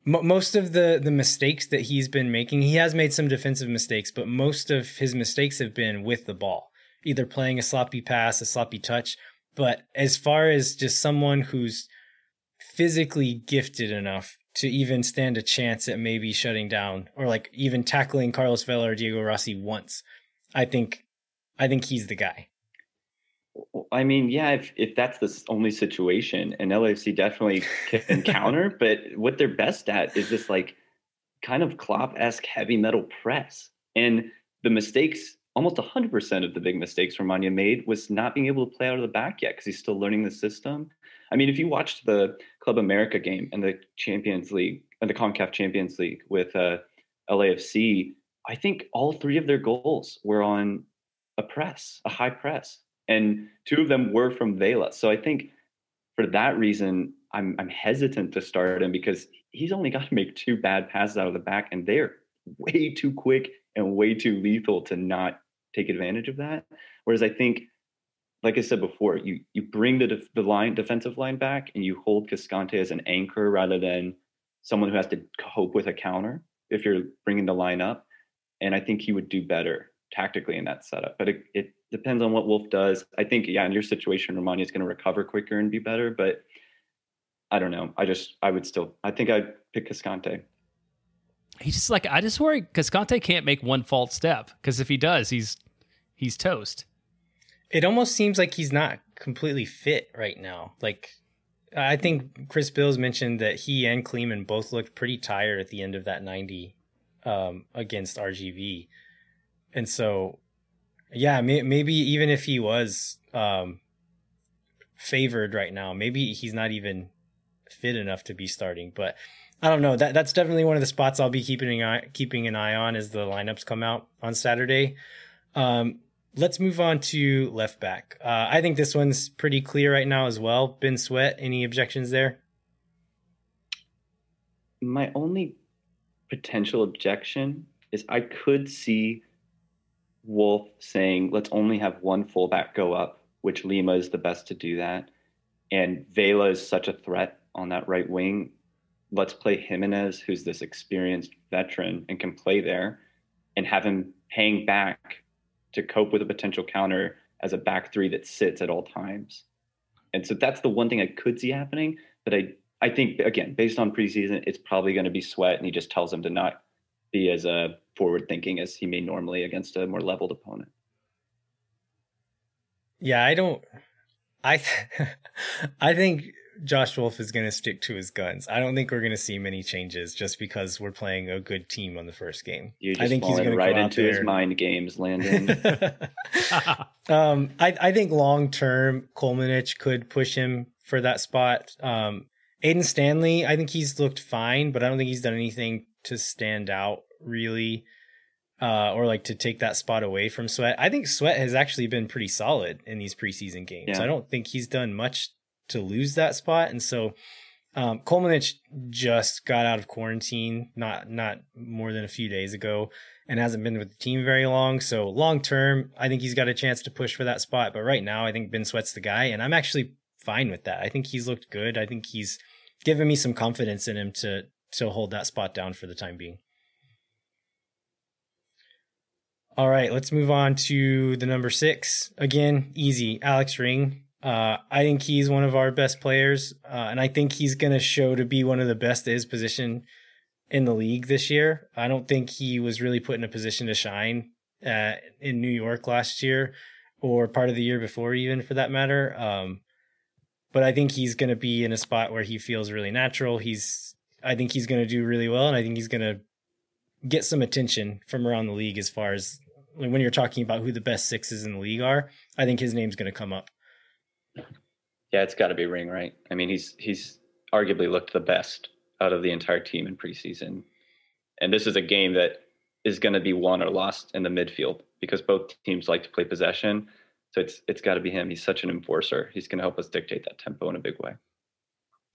most of the the mistakes that he's been making. He has made some defensive mistakes, but most of his mistakes have been with the ball, either playing a sloppy pass, a sloppy touch. But as far as just someone who's physically gifted enough to even stand a chance at maybe shutting down or like even tackling Carlos Vela or Diego Rossi once, I think I think he's the guy. I mean, yeah, if, if that's the only situation, and LAFC definitely can [LAUGHS] counter, but what they're best at is this like kind of Klopp esque heavy metal press. And the mistakes, almost 100% of the big mistakes Romaña made was not being able to play out of the back yet because he's still learning the system. I mean, if you watched the Club America game and the Champions League and the CONCACAF Champions League with uh, LAFC, I think all three of their goals were on a press, a high press and two of them were from Vela. So I think for that reason, I'm I'm hesitant to start him because he's only got to make two bad passes out of the back, and they're way too quick and way too lethal to not take advantage of that. Whereas I think, like I said before, you you bring the the line defensive line back and you hold Cascante as an anchor rather than someone who has to cope with a counter if you're bringing the line up. And I think he would do better tactically in that setup. But it, it depends on what Wolff does. I think, yeah, in your situation, Romaña is going to recover quicker and be better. But I don't know. I just, I would still, I think I'd pick Cascante. He's just like, I just worry Cascante can't make one false step because if he does, he's, he's toast. It almost seems like he's not completely fit right now. Like, I think Chris Bills mentioned that he and Kleemann both looked pretty tired at the end of that 90 um, against RGV. And so yeah, may, maybe even if he was um, favored right now, maybe he's not even fit enough to be starting. But I don't know. That that's definitely one of the spots I'll be keeping an eye keeping an eye on as the lineups come out on Saturday. Um, let's move on to left back. Uh, I think this one's pretty clear right now as well. Ben Sweat, any objections there? My only potential objection is I could see Wolff saying, let's only have one fullback go up, which Lima is the best to do that. And Vela is such a threat on that right wing. Let's play Jimenez, who's this experienced veteran and can play there, and have him hang back to cope with a potential counter as a back three that sits at all times. And so that's the one thing I could see happening. But I, I think, again, based on preseason, it's probably going to be Sweat, and he just tells him to not be as uh, forward thinking as he may normally against a more leveled opponent. Yeah, I don't. I th- [LAUGHS] I think Josh Wolff is going to stick to his guns. I don't think we're going to see many changes just because we're playing a good team on the first game. You're just I think he's going right into his mind games, Landon. [LAUGHS] um, I I think long term, Kolmanic could push him for that spot. Um, Aedan Stanley, I think he's looked fine, but I don't think he's done anything to stand out really uh, or like to take that spot away from Sweat. I think Sweat has actually been pretty solid in these preseason games. Yeah. I don't think he's done much to lose that spot. And so um, Kolmanic just got out of quarantine not not more than a few days ago and hasn't been with the team very long. So long term, I think he's got a chance to push for that spot. But right now, I think Ben Sweat's the guy, and I'm actually fine with that. I think he's looked good. I think he's given me some confidence in him to to hold that spot down for the time being. All right, let's move on to the number six. Again, easy. Alex Ring. Uh, I think he's one of our best players, uh, and I think he's going to show to be one of the best at his position in the league this year. I don't think he was really put in a position to shine uh, in New York last year or part of the year before, even for that matter. Um, but I think he's going to be in a spot where he feels really natural. He's, I think he's going to do really well, and I think he's going to get some attention from around the league as far as when you're talking about who the best sixes in the league are, I think his name's going to come up. Yeah, it's got to be Ring, right? I mean, he's he's arguably looked the best out of the entire team in preseason, and this is a game that is going to be won or lost in the midfield because both teams like to play possession. So it's it's got to be him. He's such an enforcer. He's going to help us dictate that tempo in a big way.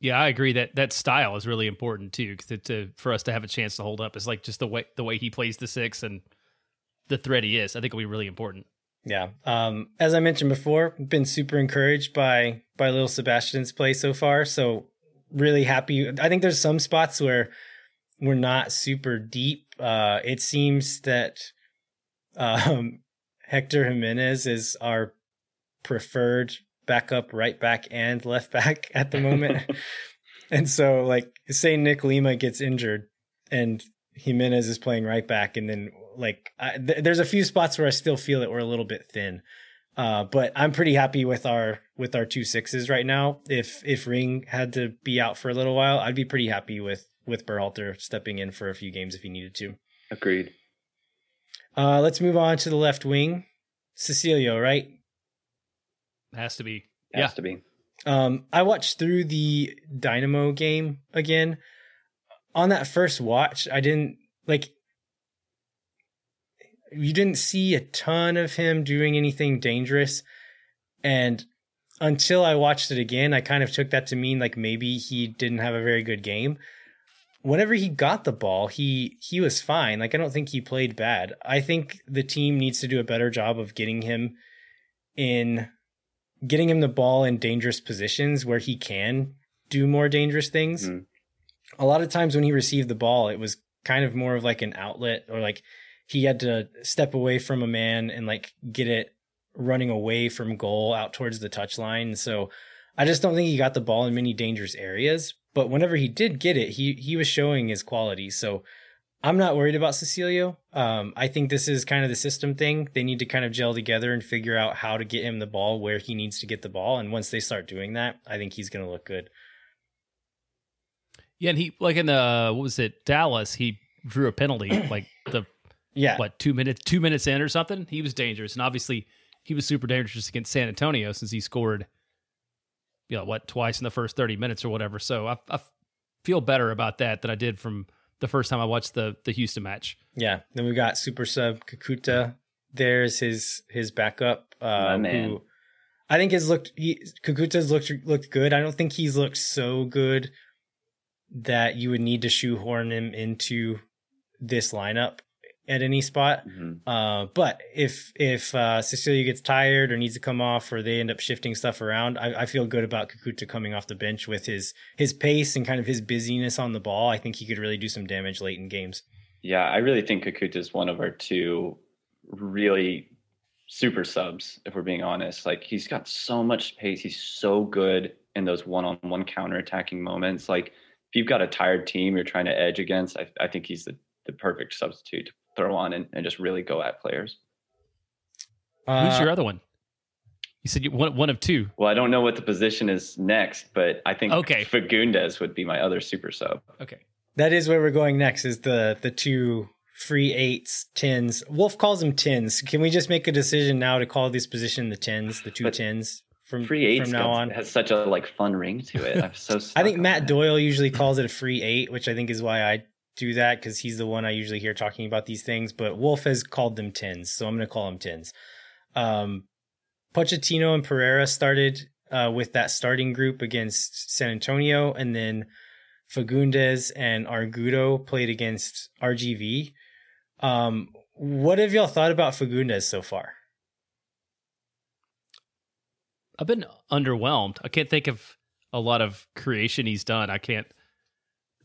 Yeah, I agree that that style is really important too. To, to for us to have a chance to hold up is like just the way the way he plays the six and the threat he is. I think will be really important. Yeah. Um, as I mentioned before, been super encouraged by by little Sebastian's play so far. So really happy. I think there's some spots where we're not super deep. Uh, it seems that um, [LAUGHS] Hector Jimenez is our preferred backup right back and left back [LAUGHS] at the moment. [LAUGHS] and so, like, say Nick Lima gets injured and Jimenez is playing right back, and then like I, th- there's a few spots where I still feel that we're a little bit thin. Uh, but I'm pretty happy with our with our two sixes right now. If if Ring had to be out for a little while, I'd be pretty happy with with Berhalter stepping in for a few games if he needed to. Agreed. Uh, let's move on to the left wing, Cecilio. Right, has to be. Has yeah, to be. Um, I watched through the Dynamo game again. On that first watch, I didn't like you didn't see a ton of him doing anything dangerous. And until I watched it again, I kind of took that to mean like maybe he didn't have a very good game. Whenever he got the ball, he he was fine. Like I don't think he played bad. I think the team needs to do a better job of getting him in getting him the ball in dangerous positions where he can do more dangerous things. Mm. A lot of times when he received the ball, it was kind of more of like an outlet or like he had to step away from a man and like get it running away from goal out towards the touchline. So I just don't think he got the ball in many dangerous areas. But whenever he did get it, he he was showing his quality. So I'm not worried about Cecilio. Um, I think this is kind of the system thing. They need to kind of gel together and figure out how to get him the ball where he needs to get the ball. And once they start doing that, I think he's going to look good. Yeah, and he like in the what was it Dallas? He drew a penalty like the yeah. What, two minutes two minutes in or something? He was dangerous. And obviously he was super dangerous against San Antonio since he scored you know, what, twice in the first 30 minutes or whatever. So I, I feel better about that than I did from the first time I watched the the Houston match. Yeah. Then we got super sub Kekuta. There's his his backup. Uh, who I think has looked he, Kekuta's looked looked good. I don't think he's looked so good that you would need to shoehorn him into this lineup at any spot. Mm-hmm. Uh, but if if uh, Cecilio gets tired or needs to come off, or they end up shifting stuff around, I, I, feel good about Kekuta coming off the bench with his his pace and kind of his busyness on the ball. I think he could really do some damage late in games. Yeah, I really think Kekuta is one of our two really super subs. If we're being honest, like he's got so much pace. He's so good in those one-on-one counter-attacking moments. Like if you've got a tired team you're trying to edge against, I, I think he's the the perfect substitute throw on and, and just really go at players. Uh, Who's your other one? You said you, one one of two. Well, I don't know what the position is next, but I think okay. Fagundez would be my other super sub. Okay, that is where we're going next. Is the the two free eights, tens. Wolff calls them tens. Can we just make a decision now to call this position the tens, the two but tens? From, free eight from now on has such a like fun ring to it. I'm so. [LAUGHS] I think Matt that. Doyle usually calls it a free eight, which I think is why I do that because he's the one I usually hear talking about these things. But Wolff has called them tins, so I'm going to call them tins. Um, Pochettino and Pereira started uh, with that starting group against San Antonio, and then Fagundez and Argudo played against RGV. Um, what have y'all thought about Fagundez so far? I've been underwhelmed. I can't think of a lot of creation he's done. I can't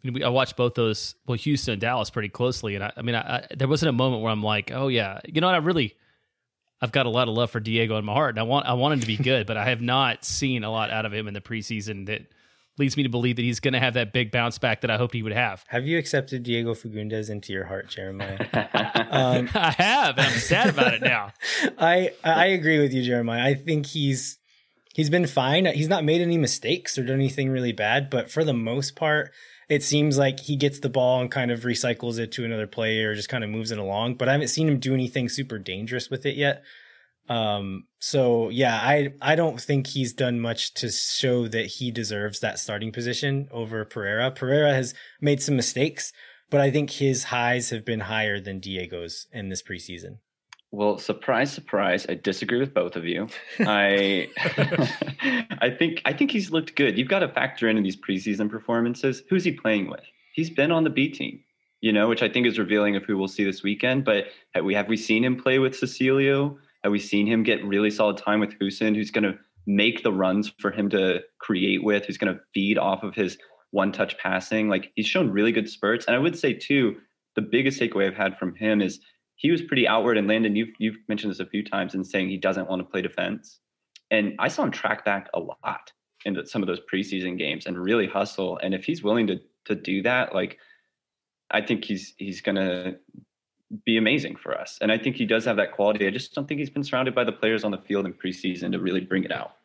I, mean, I watched both those, well, Houston and Dallas pretty closely, and I, I mean, I, I, there wasn't a moment where I'm like, oh yeah, you know what? I really, I've got a lot of love for Diego in my heart, and I want I want him to be [LAUGHS] good, but I have not seen a lot out of him in the preseason that leads me to believe that he's going to have that big bounce back that I hoped he would have. Have you accepted Diego Fagundez into your heart, Jeremiah? [LAUGHS] um, [LAUGHS] I have, and I'm sad about it now. I I agree with you, Jeremiah. I think he's he's been fine. He's not made any mistakes or done anything really bad, but for the most part it seems like he gets the ball and kind of recycles it to another player or just kind of moves it along. But I haven't seen him do anything super dangerous with it yet. Um, so yeah, I I don't think he's done much to show that he deserves that starting position over Pereira. Pereira has made some mistakes, but I think his highs have been higher than Diego's in this preseason. Well, surprise, surprise, I disagree with both of you. I [LAUGHS] [LAUGHS] I think I think he's looked good. You've got to factor in these preseason performances. Who's he playing with? He's been on the B team, you know, which I think is revealing of who we'll see this weekend. But have we have we seen him play with Cecilio? Have we seen him get really solid time with Hoesen, who's going to make the runs for him to create with, who's going to feed off of his one touch passing? Like he's shown really good spurts. And I would say too, the biggest takeaway I've had from him is he was pretty outward. And Landon, you've you've mentioned this a few times in saying he doesn't want to play defense. And I saw him track back a lot in some of those preseason games and really hustle. And if he's willing to to do that, like I think he's he's gonna be amazing for us. And I think he does have that quality. I just don't think he's been surrounded by the players on the field in preseason to really bring it out.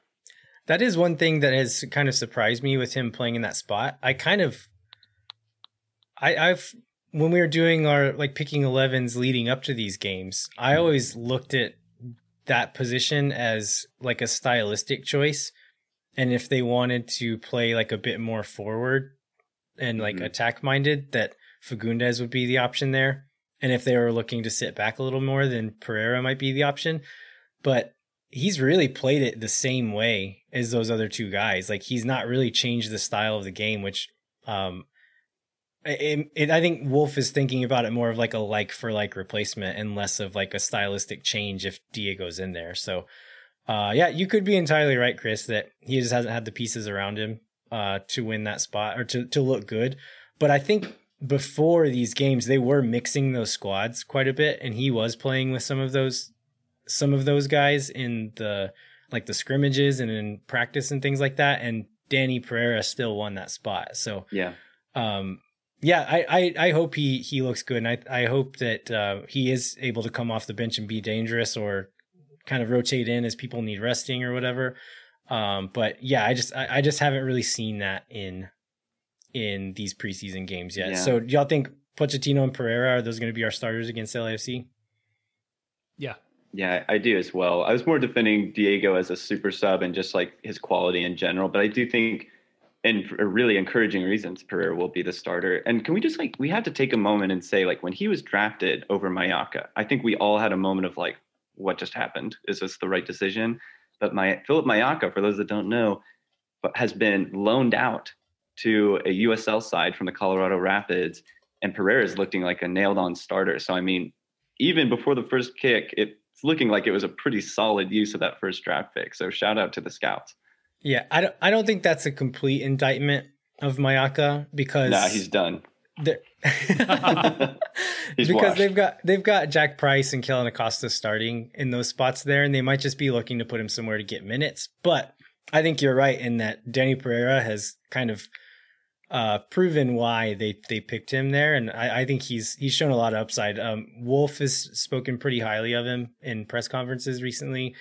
That is one thing that has kind of surprised me with him playing in that spot. I kind of I, I've when we were doing our like picking 11s leading up to these games, I always looked at that position as like a stylistic choice. And if they wanted to play like a bit more forward and like mm-hmm. attack minded, that Fagundez would be the option there. And if they were looking to sit back a little more, then Pereira might be the option. But he's really played it the same way as those other two guys. Like he's not really changed the style of the game, which um, it, it, I think Wolff is thinking about it more of like a like for like replacement and less of like a stylistic change if Diego's in there. So, uh, yeah, you could be entirely right, Chris, that he just hasn't had the pieces around him uh, to win that spot or to to look good. But I think before these games they were mixing those squads quite a bit and he was playing with some of those some of those guys in the like the scrimmages and in practice and things like that and Danny Pereira still won that spot so yeah um yeah I, I i hope he he looks good and i i hope that uh he is able to come off the bench and be dangerous or kind of rotate in as people need resting or whatever um but yeah i just i, I just haven't really seen that in in these preseason games yet. Yeah. So do y'all think Pochettino and Pereira are those going to be our starters against LAFC? Yeah. Yeah, I do as well. I was more defending Diego as a super sub and just like his quality in general, but I do think and for really encouraging reasons Pereira will be the starter. And can we just like we have to take a moment and say like when he was drafted over Mayaka, I think we all had a moment of like what just happened? Is this the right decision? But my Philip Mayaka, for those that don't know, uh, has been loaned out to a USL side from the Colorado Rapids, and Pereira is looking like a nailed on starter. So, I mean, even before the first kick, it's looking like it was a pretty solid use of that first draft pick. So, shout out to the scouts. Yeah, I don't, I don't think that's a complete indictment of Mayaka because nah, he's done. [LAUGHS] because washed. they've got they've got Jack Price and Kellen Acosta starting in those spots there, and they might just be looking to put him somewhere to get minutes. But I think you're right in that Danny Pereira has kind of uh, proven why they they picked him there, and I, I, think he's he's shown a lot of upside. Um, Wolff has spoken pretty highly of him in press conferences recently,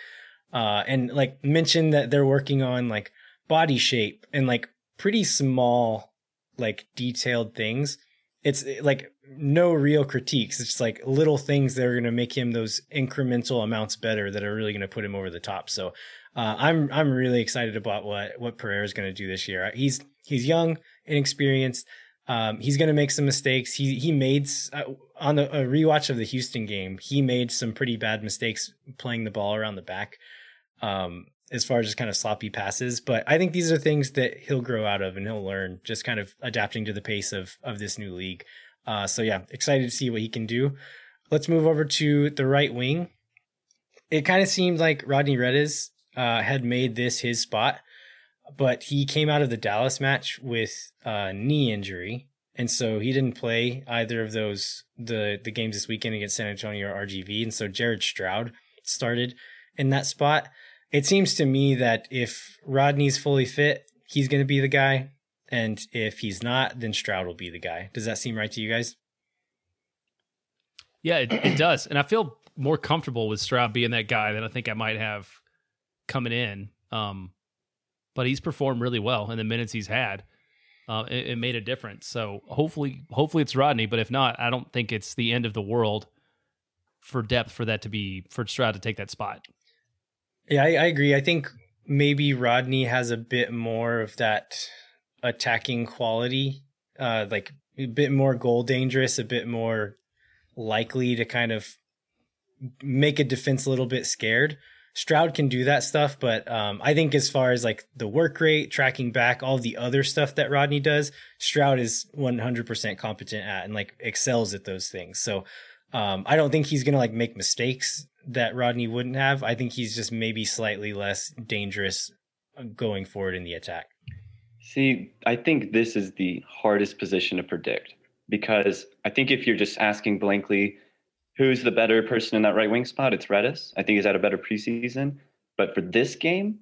uh, and like mentioned that they're working on like body shape and like pretty small, like detailed things. It's like no real critiques. It's just like little things that are going to make him those incremental amounts better that are really going to put him over the top. So uh, I'm I'm really excited about what what Pereira is going to do this year. He's he's young inexperienced. Um, he's going to make some mistakes. He he made uh, on the a rewatch of the Houston game. He made some pretty bad mistakes playing the ball around the back, um, as far as just kind of sloppy passes. But I think these are things that he'll grow out of and he'll learn, just kind of adapting to the pace of of this new league. Uh, so yeah, excited to see what he can do. Let's move over to the right wing. It kind of seemed like Rodney Redes uh, had made this his spot but he came out of the Dallas match with a knee injury, and so he didn't play either of those the the games this weekend against San Antonio or RGV, and so Jared Stroud started in that spot. It seems to me that if Rodney's fully fit, he's going to be the guy, and if he's not, then Stroud will be the guy. Does that seem right to you guys? Yeah, it, it does, and I feel more comfortable with Stroud being that guy than I think I might have coming in. Um, but he's performed really well in the minutes he's had. Uh, it, it, made a difference. So hopefully, hopefully it's Rodney. But if not, I don't think it's the end of the world for depth for that to be for Stroud to take that spot. Yeah, I, I agree. I think maybe Rodney has a bit more of that attacking quality, uh, like a bit more goal dangerous, a bit more likely to kind of make a defense a little bit scared. Stroud can do that stuff, but um, I think as far as like the work rate, tracking back, all the other stuff that Rodney does, Stroud is 100% competent at and like excels at those things. So um, I don't think he's gonna like make mistakes that Rodney wouldn't have. I think he's just maybe slightly less dangerous uh, going forward in the attack. See, I think this is the hardest position to predict because I think if you're just asking blankly, who's the better person in that right wing spot? It's Redes. I think he's had a better preseason. But for this game,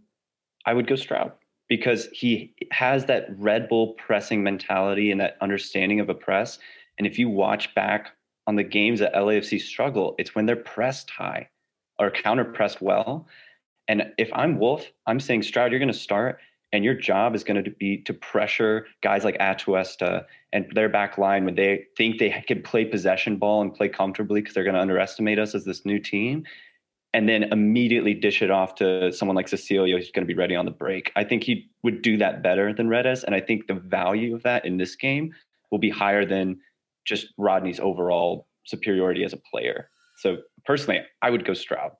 I would go Stroud because he has that Red Bull pressing mentality and that understanding of a press. And if you watch back on the games that LAFC struggle, it's when they're pressed high or counter pressed well. And if I'm Wolff, I'm saying Stroud, you're going to start, and your job is going to be to pressure guys like Atuesta and their back line when they think they can play possession ball and play comfortably because they're going to underestimate us as this new team and then immediately dish it off to someone like Cecilio who's going to be ready on the break. I think he would do that better than Redes. And I think the value of that in this game will be higher than just Rodney's overall superiority as a player. So personally, I would go Stroud.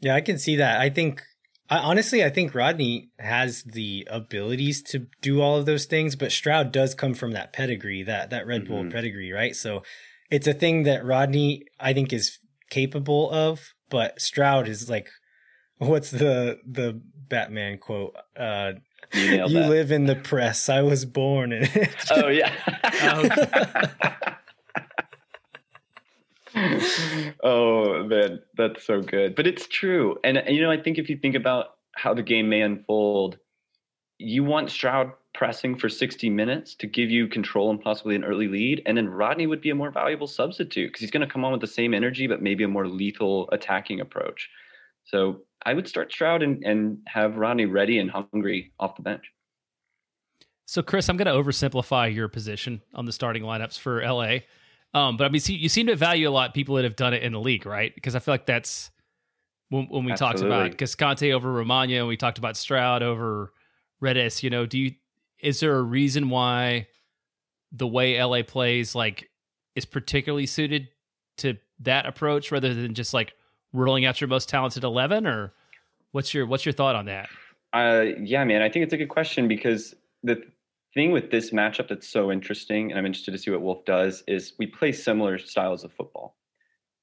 Yeah, I can see that. I think I, honestly, I think Rodney has the abilities to do all of those things, but Stroud does come from that pedigree, that that Red Bull mm-hmm. pedigree, right? So it's a thing that Rodney, I think, is capable of, but Stroud is like, [LAUGHS] what's the the Batman quote? Uh, you, you live in the press. I was born in it. Oh yeah. [LAUGHS] oh man, that's so good. But it's true, and you know, I think if you think about how the game may unfold, you want Stroud pressing for 60 minutes to give you control and possibly an early lead. And then Rodney would be a more valuable substitute because he's going to come on with the same energy, but maybe a more lethal attacking approach. So I would start Stroud and, and have Ronnie ready and hungry off the bench. So, Chris, I'm going to oversimplify your position on the starting lineups for LA. Um, but I mean, see, you seem to value a lot people that have done it in the league, right? Because I feel like that's when, when we Absolutely. talked about Cascante over Romaña, and we talked about Stroud over Redes. You know, do you is there a reason why the way LA plays like is particularly suited to that approach rather than just like rolling out your most talented 11 or what's your what's your thought on that? Uh yeah, man, I think it's a good question because the thing with this matchup that's so interesting and I'm interested to see what Wolff does is we play similar styles of football.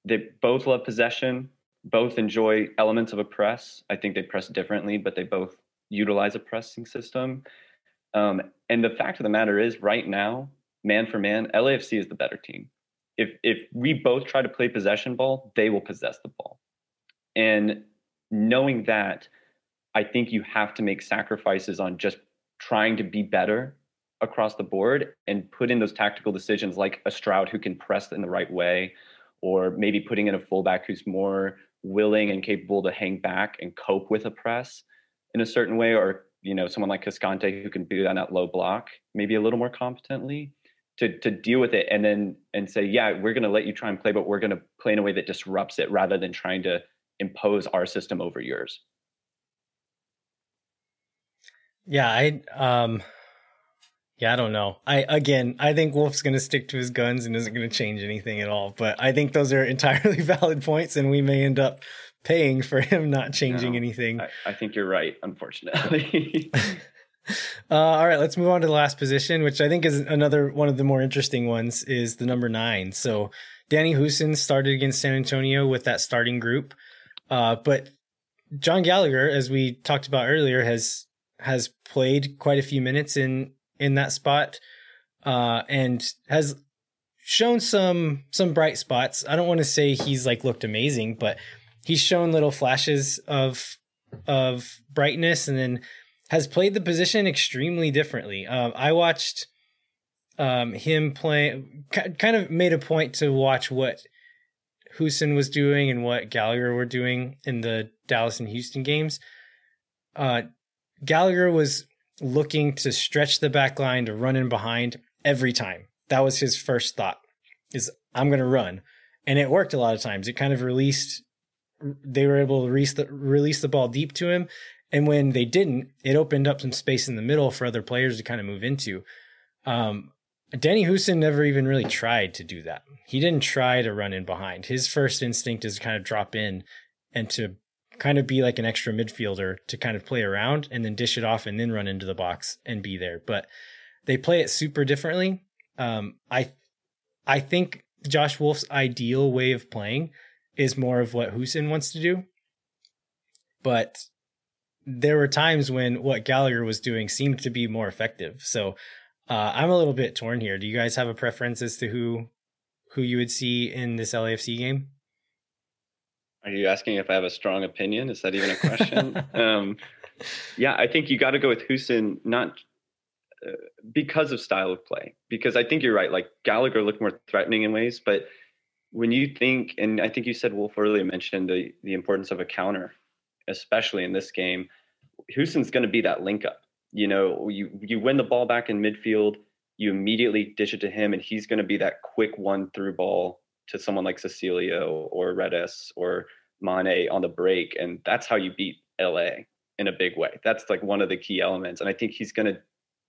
They both love possession, both enjoy elements of a press. I think they press differently, but they both utilize a pressing system. Um, and the fact of the matter is, right now, man for man, LAFC is the better team. If if we both try to play possession ball, they will possess the ball. And knowing that, I think you have to make sacrifices on just trying to be better across the board and put in those tactical decisions like a Stroud who can press in the right way, or maybe putting in a fullback who's more willing and capable to hang back and cope with a press in a certain way, or you know someone like Cascante who can be on that low block maybe a little more competently to to deal with it and then and say yeah we're going to let you try and play but we're going to play in a way that disrupts it rather than trying to impose our system over yours yeah i um yeah i don't know i again i think wolff's going to stick to his guns and isn't going to change anything at all but i think those are [LAUGHS] entirely valid points and we may end up paying for him not changing no, anything. I, I, think you're right, unfortunately. [LAUGHS] uh, all right, let's move on to the last position, which I think is another one of the more interesting ones, is the number nine. So Danny Hoesen started against San Antonio with that starting group, uh, but Jon Gallagher, as we talked about earlier, has has played quite a few minutes in in that spot, uh, and has shown some some bright spots. I don't want to say he's like looked amazing, but he's shown little flashes of of brightness and then has played the position extremely differently. Um, I watched um, him play, kind of made a point to watch what Hoesen was doing and what Gallagher were doing in the Dallas and Houston games. Uh, Gallagher was looking to stretch the back line to run in behind every time. That was his first thought is I'm going to run. And it worked a lot of times. It kind of released they were able to release the, release the ball deep to him. And when they didn't, it opened up some space in the middle for other players to kind of move into. Um, Danny Hoesen never even really tried to do that. He didn't try to run in behind. His first instinct is to kind of drop in and to kind of be like an extra midfielder to kind of play around and then dish it off and then run into the box and be there. But they play it super differently. Um, I I think Josh Wolff's ideal way of playing is more of what Hoesen wants to do. But there were times when what Gallagher was doing seemed to be more effective. So uh, I'm a little bit torn here. Do you guys have a preference as to who who you would see in this LAFC game? Are you asking if I have a strong opinion? Is that even a question? [LAUGHS] um, yeah, I think you got to go with Hoesen, not uh, because of style of play. Because I think you're right. Like Gallagher looked more threatening in ways, but when you think, and I think you said Wolff earlier mentioned the the importance of a counter, especially in this game. Hoesen's going to be that link up. You know, you you win the ball back in midfield, you immediately dish it to him, and he's going to be that quick one through ball to someone like Cecilio or Redes or Manneh on the break, and that's how you beat LA in a big way. That's like one of the key elements, and I think he's going to.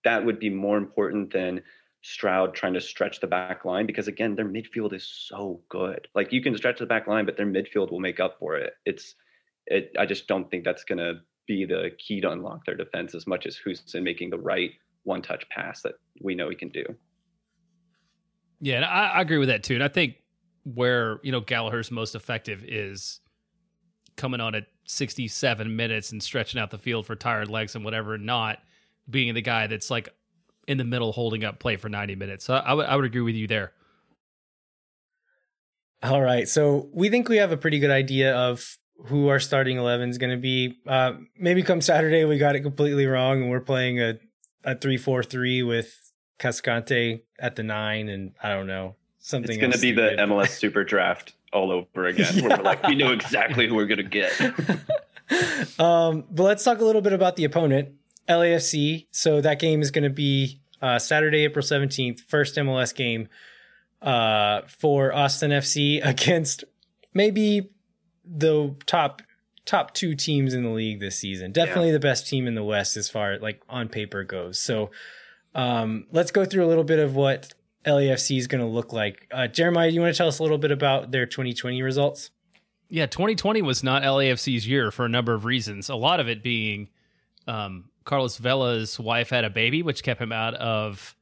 That would be more important than Stroud trying to stretch the back line because again, their midfield is so good. Like you can stretch the back line, but their midfield will make up for it. It's it. I just don't think that's going to be the key to unlock their defense as much as Hoesen making the right one touch pass that we know he can do. Yeah, and I, I agree with that too. And I think where, you know, Gallagher's most effective is coming on at 67 minutes and stretching out the field for tired legs and whatever, not being the guy that's like in the middle holding up play for 90 minutes. So I would I would agree with you there. All right. So we think we have a pretty good idea of who our starting 11 is going to be. Uh, maybe come Saturday, we got it completely wrong and we're playing a, a 3 4 3 with Cascante at the nine. And I don't know, something. It's going to be the MLS [LAUGHS] Super Draft all over again. yeah. Where we're like, we know exactly who we're going to get. [LAUGHS] um, but let's talk a little bit about the opponent, LAFC. So that game is going to be uh, Saturday, April 17th, first MLS game uh, for Austin FC [LAUGHS] against maybe the top top two teams in the league this season. Definitely yeah. the best team in the West as far like on paper goes. So um, let's go through a little bit of what LAFC is going to look like. Uh, Jeremiah, you want to tell us a little bit about their 2020 results? Yeah, 2020 was not LAFC's year for a number of reasons. A lot of it being um, Carlos Vela's wife had a baby, which kept him out of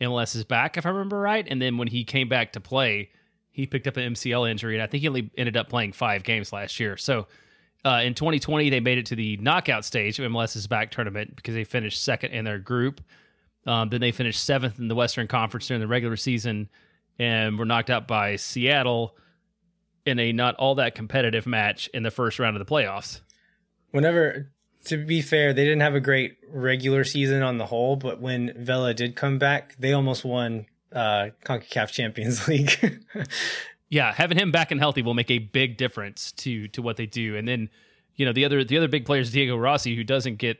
MLS's back, if I remember right. And then when he came back to play, he picked up an MCL injury, and I think he only ended up playing five games last year. So uh, in 2020, they made it to the knockout stage of MLS's back tournament because they finished second in their group. Um, then they finished seventh in the Western Conference during the regular season and were knocked out by Seattle in a not all that competitive match in the first round of the playoffs. Whenever, to be fair, they didn't have a great regular season on the whole, but when Vela did come back, they almost won uh, CONCACAF Champions [LAUGHS] League. yeah, having him back and healthy will make a big difference to to what they do. And then, you know, the other the other big player is Diego Rossi, who doesn't get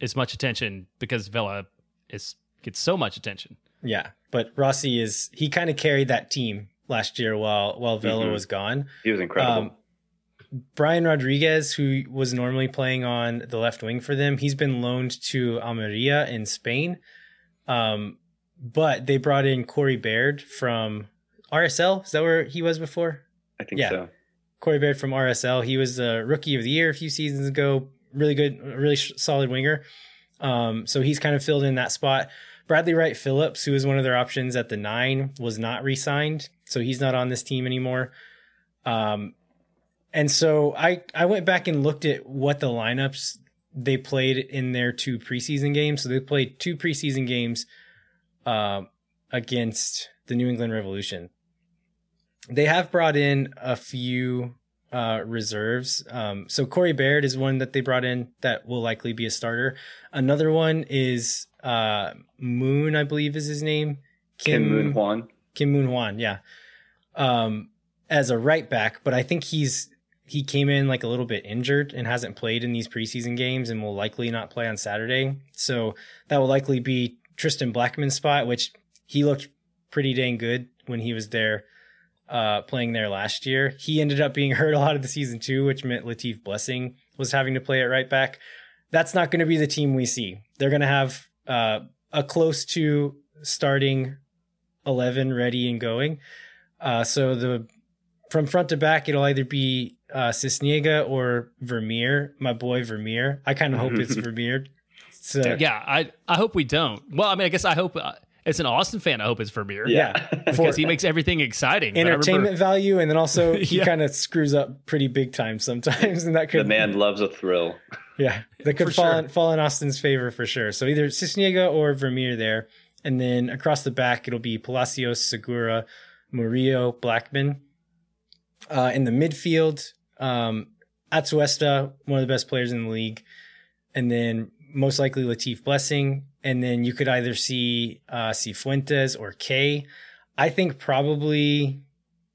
as much attention because Vela is gets so much attention. Yeah, but Rossi is he kind of carried that team last year while while Vela mm-hmm. was gone. He was incredible. Um, Brian Rodriguez, who was normally playing on the left wing for them, he's been loaned to Almeria in Spain. Um, but they brought in Corey Baird from RSL. Is that where he was before? I think yeah. so. Corey Baird from RSL. He was the rookie of the year a few seasons ago. Really good, really solid winger. Um, so he's kind of filled in that spot. Bradley Wright Phillips, who was one of their options at the nine, was not re-signed, so he's not on this team anymore. Um, and so I I went back and looked at what the lineups they played in their two preseason games. So they played two preseason games uh, against the New England Revolution. They have brought in a few uh, reserves. Um, so Corey Baird is one that they brought in that will likely be a starter. Another one is uh, Moon, I believe is his name. Kim, Kim Moon Hwan. Kim Moon Hwan, yeah. Um, as a right back, but I think he's he came in like a little bit injured and hasn't played in these preseason games and will likely not play on Saturday. So that will likely be Tristan Blackmon's spot, which he looked pretty dang good when he was there uh, playing there last year. He ended up being [LAUGHS] hurt a lot of the season too, which meant Latif Blessing was having to play at right back. That's not going to be the team we see. They're going to have uh, a close to starting 11 ready and going. Uh, so the from front to back, it'll either be uh, Sisniega or Vermeer, my boy Vermeer. I kind of hope it's [LAUGHS] Vermeer so yeah, I I hope we don't. Well, I mean, I guess I hope uh, as an Austin fan, I hope it's Vermeer. Yeah, [LAUGHS] because he makes everything exciting. Entertainment remember, value, and then also [LAUGHS] he yeah. kind of screws up pretty big time sometimes, [LAUGHS] and that could the man loves a thrill. Yeah, that could fall sure. in, fall in Austin's favor for sure. So either Sisniega or Vermeer there, and then across the back it'll be Palacios, Segura, Murillo, Blackmon. Uh, in the midfield, um, Atuesta, one of the best players in the league, and then most likely Latif Blessing, and then you could either see uh, Cifuentes or Kaye. I think probably,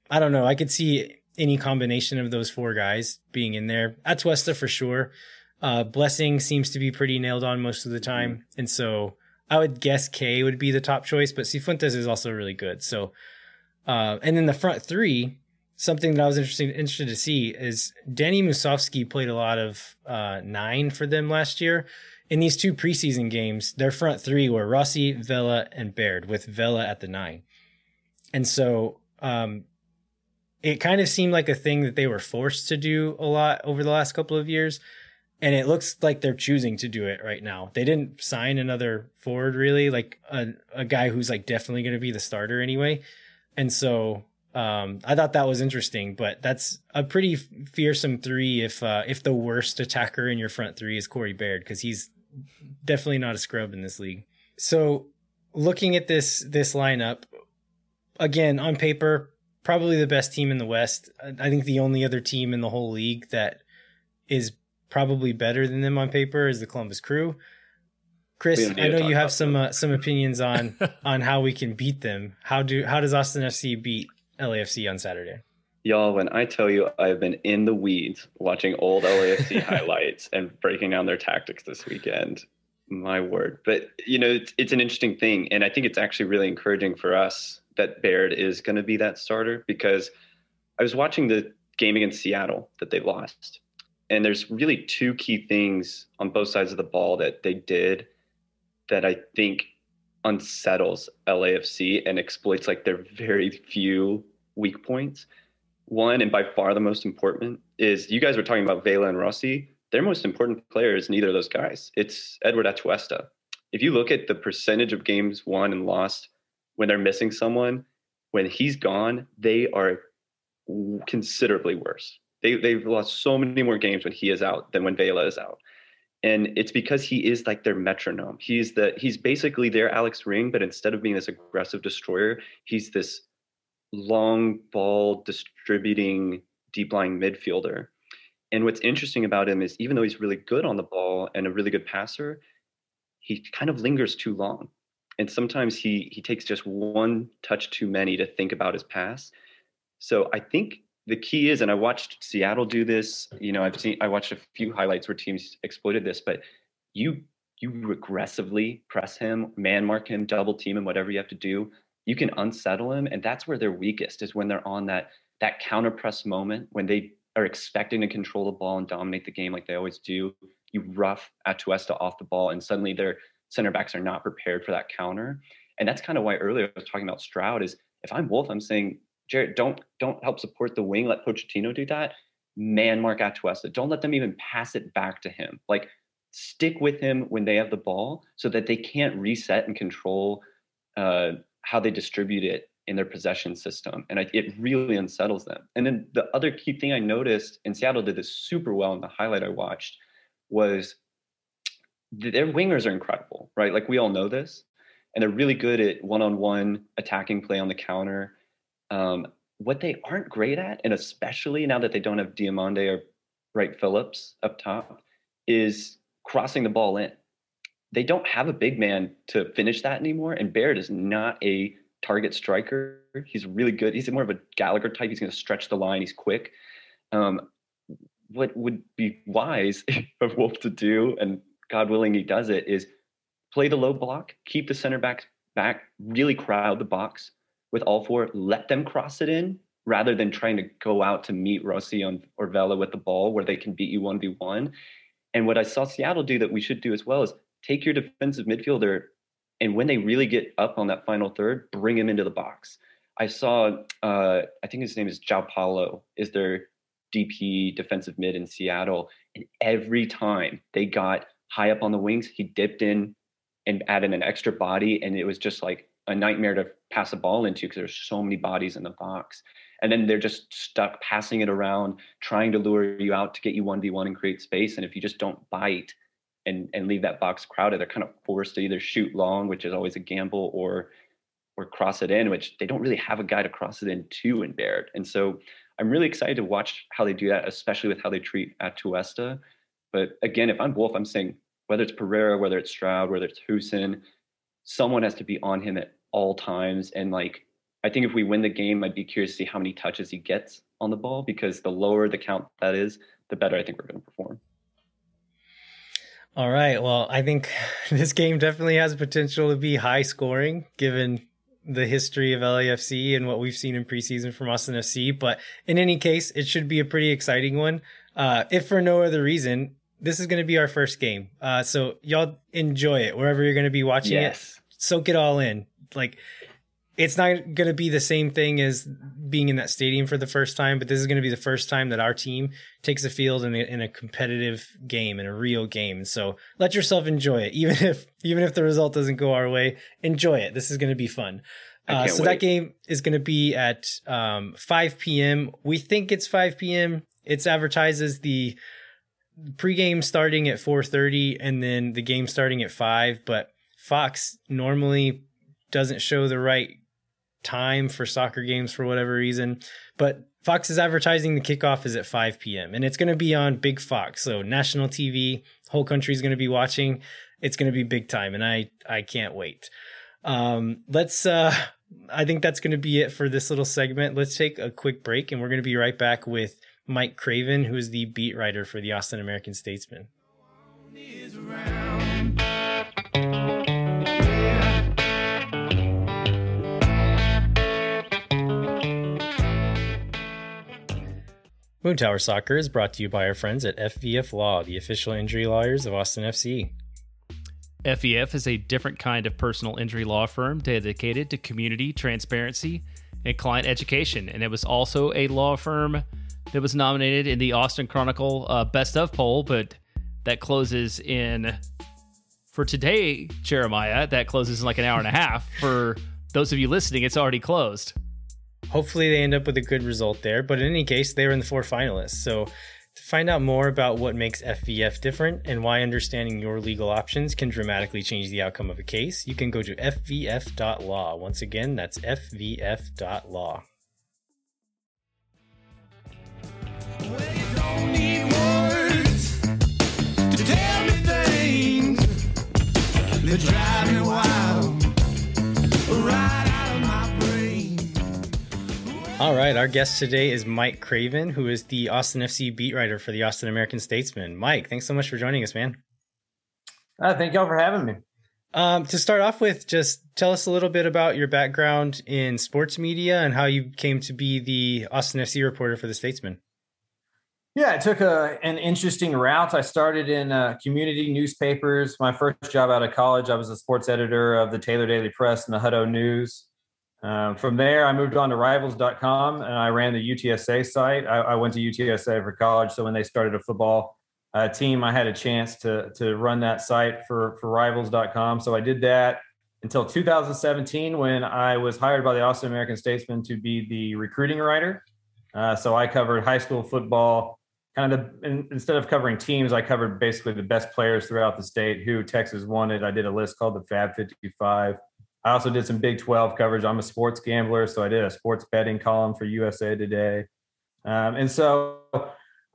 I don't know. I could see any combination of those four guys being in there. Atuesta for sure. Uh, Blessing seems to be pretty nailed on most of the time, and so I would guess Kaye would be the top choice. But Cifuentes is also really good. So, uh, and then the front three, something that I was interested interested to see is Danny Musovski played a lot of uh, nine for them last year. In these two preseason games, their front three were Rossi, Vela, and Baird, with Vela at the nine. And so um, it kind of seemed like a thing that they were forced to do a lot over the last couple of years. And it looks like they're choosing to do it right now. They didn't sign another forward, really, like a, a guy who's like definitely going to be the starter anyway. And so um, I thought that was interesting, but that's a pretty fearsome three if uh, if the worst attacker in your front three is Corey Baird because he's definitely not a scrub in this league. So looking at this this lineup again on paper, probably the best team in the West. I think the only other team in the whole league that is probably better than them on paper is the Columbus Crew. Chris, I know you have some uh, some opinions on [LAUGHS] on how we can beat them. How do how does Austin FC beat LAFC on Saturday? Y'all, when I tell you I've been in the weeds watching old LAFC [LAUGHS] highlights and breaking down their tactics this weekend, my word. But you know, it's, it's an interesting thing, and I think it's actually really encouraging for us that Baird is going to be that starter because I was watching the game against Seattle that they lost, and there's really two key things on both sides of the ball that they did that I think unsettles LAFC and exploits like their very few weak points. One, and by far the most important, is you guys were talking about Vela and Rossi. Their most important player is neither of those guys. It's Eduard Atuesta. If you look at the percentage of games won and lost when they're missing someone, when he's gone, they are considerably worse. They, they've lost so many more games when he is out than when Vela is out and it's because he is like their metronome. He's the he's basically their Alex Ring, but instead of being this aggressive destroyer, he's this long ball distributing deep lying midfielder. And what's interesting about him is even though he's really good on the ball and a really good passer, he kind of lingers too long. And sometimes he he takes just one touch too many to think about his pass. So I think the key is, and I watched Seattle do this. You know, I've seen, I watched a few highlights where teams exploited this, but you you aggressively press him, man mark him, double team him, whatever you have to do. You can unsettle him, and that's where they're weakest is when they're on that that counter press moment when they are expecting to control the ball and dominate the game like they always do. You rough Atuesta off the ball, and suddenly their center backs are not prepared for that counter. And that's kind of why earlier I was talking about Stroud is if I'm Wolff, I'm saying Jared, don't don't help support the wing. Let Pochettino do that. Man, Mark Atuesta. Don't let them even pass it back to him. Like stick with him when they have the ball, so that they can't reset and control uh, how they distribute it in their possession system, and it really unsettles them. And then the other key thing I noticed, and Seattle did this super well in the highlight I watched, was their wingers are incredible, right? Like we all know this, and they're really good at one-on-one attacking play on the counter um, what they aren't great at, and especially now that they don't have Diomande or Wright Phillips up top, is crossing the ball in. They don't have a big man to finish that anymore, and Baird is not a target striker. He's really good. He's more of a Gallagher type. He's going to stretch the line. He's quick. Um, what would be wise [LAUGHS] of Wolff to do, and God willing he does it, is play the low block, keep the center back back, really crowd the box, with all four, let them cross it in rather than trying to go out to meet Rossi or Vela with the ball where they can beat you 1v1. And what I saw Seattle do that we should do as well is take your defensive midfielder and when they really get up on that final third, bring him into the box. I saw, uh, I think his name is João Paulo, is their DP defensive mid in Seattle. And every time they got high up on the wings, he dipped in and added an extra body. And it was just like a nightmare to pass a ball into because there's so many bodies in the box. And then they're just stuck passing it around, trying to lure you out to get you 1v1 and create space. And if you just don't bite and, and leave that box crowded, they're kind of forced to either shoot long, which is always a gamble, or or cross it in, which they don't really have a guy to cross it in to in Baird. And so I'm really excited to watch how they do that, especially with how they treat Atuesta. But again, if I'm Wolff, I'm saying whether it's Pereira, whether it's Stroud, whether it's Hoesen, someone has to be on him at all times. And like, I think if we win the game, I'd be curious to see how many touches he gets on the ball because the lower the count that is, the better I think we're going to perform. All right. Well, I think [LAUGHS] this game definitely has potential to be high scoring given the history of LAFC and what we've seen in preseason from Austin FC. But in any case, it should be a pretty exciting one. Uh, if for no other reason, this is going to be our first game. Uh, so y'all enjoy it wherever you're going to be watching yes. it. Soak it all in. Like it's not going to be the same thing as being in that stadium for the first time, but this is going to be the first time that our team takes a field in a, in a competitive game, in a real game. So let yourself enjoy it, [LAUGHS] even if even if the result doesn't go our way. Enjoy it. This is going to be fun. Uh, so wait. that game is going to be at um, 5 p.m. We think it's 5 p.m. It's advertised as the pregame starting at 4:30 and then the game starting at 5, but Fox normally doesn't show the right time for soccer games for whatever reason. But Fox is advertising the kickoff is at 5 p.m. and it's going to be on Big Fox. So national TV, whole country is going to be watching. It's going to be big time and I I can't wait. Um, let's uh I think that's going to be it for this little segment. Let's take a quick break and we're going to be right back with Mike Craven, who is the beat writer for the Austin American Statesman. Moontower Soccer is brought to you by our friends at FVF Law, the official injury lawyers of Austin FC. FVF is a different kind of personal injury law firm dedicated to community transparency and client education, and it was also a law firm that was nominated in the Austin Chronicle uh, Best of poll, but that closes in for today, Jeremiah. That closes in like an hour and a half. For those of you listening, it's already closed. Hopefully, they end up with a good result there. But in any case, they were in the four finalists. So, to find out more about what makes FVF different and why understanding your legal options can dramatically change the outcome of a case, you can go to fvf.law. Once again, that's fvf.law. drive all right, our guest today is Mike Craven, who is the Austin FC beat writer for the Austin American Statesman. Mike, thanks so much for joining us, man. Uh, thank y'all for having me. Um, to start off with, just tell us a little bit about your background in sports media and how you came to be the Austin FC reporter for the Statesman. Yeah, I took a, an interesting route. I started in uh, community newspapers. My first job out of college, I was a sports editor of the Taylor Daily Press and the Hutto News. Um, from there, I moved on to rivals.com and I ran the UTSA site. I, I, went to UTSA for college. So when they started a football uh, team, I had a chance to, to run that site for, for rivals.com. So I did that until 2017 when I was hired by the Austin American Statesman to be the recruiting writer. Uh, so I covered high school football. Kind of the, in, instead of covering teams, I covered basically the best players throughout the state who Texas wanted. I did a list called the Fab 55 I also did some Big 12 coverage. I'm a sports gambler, so I did a sports betting column for USA Today. Um, and so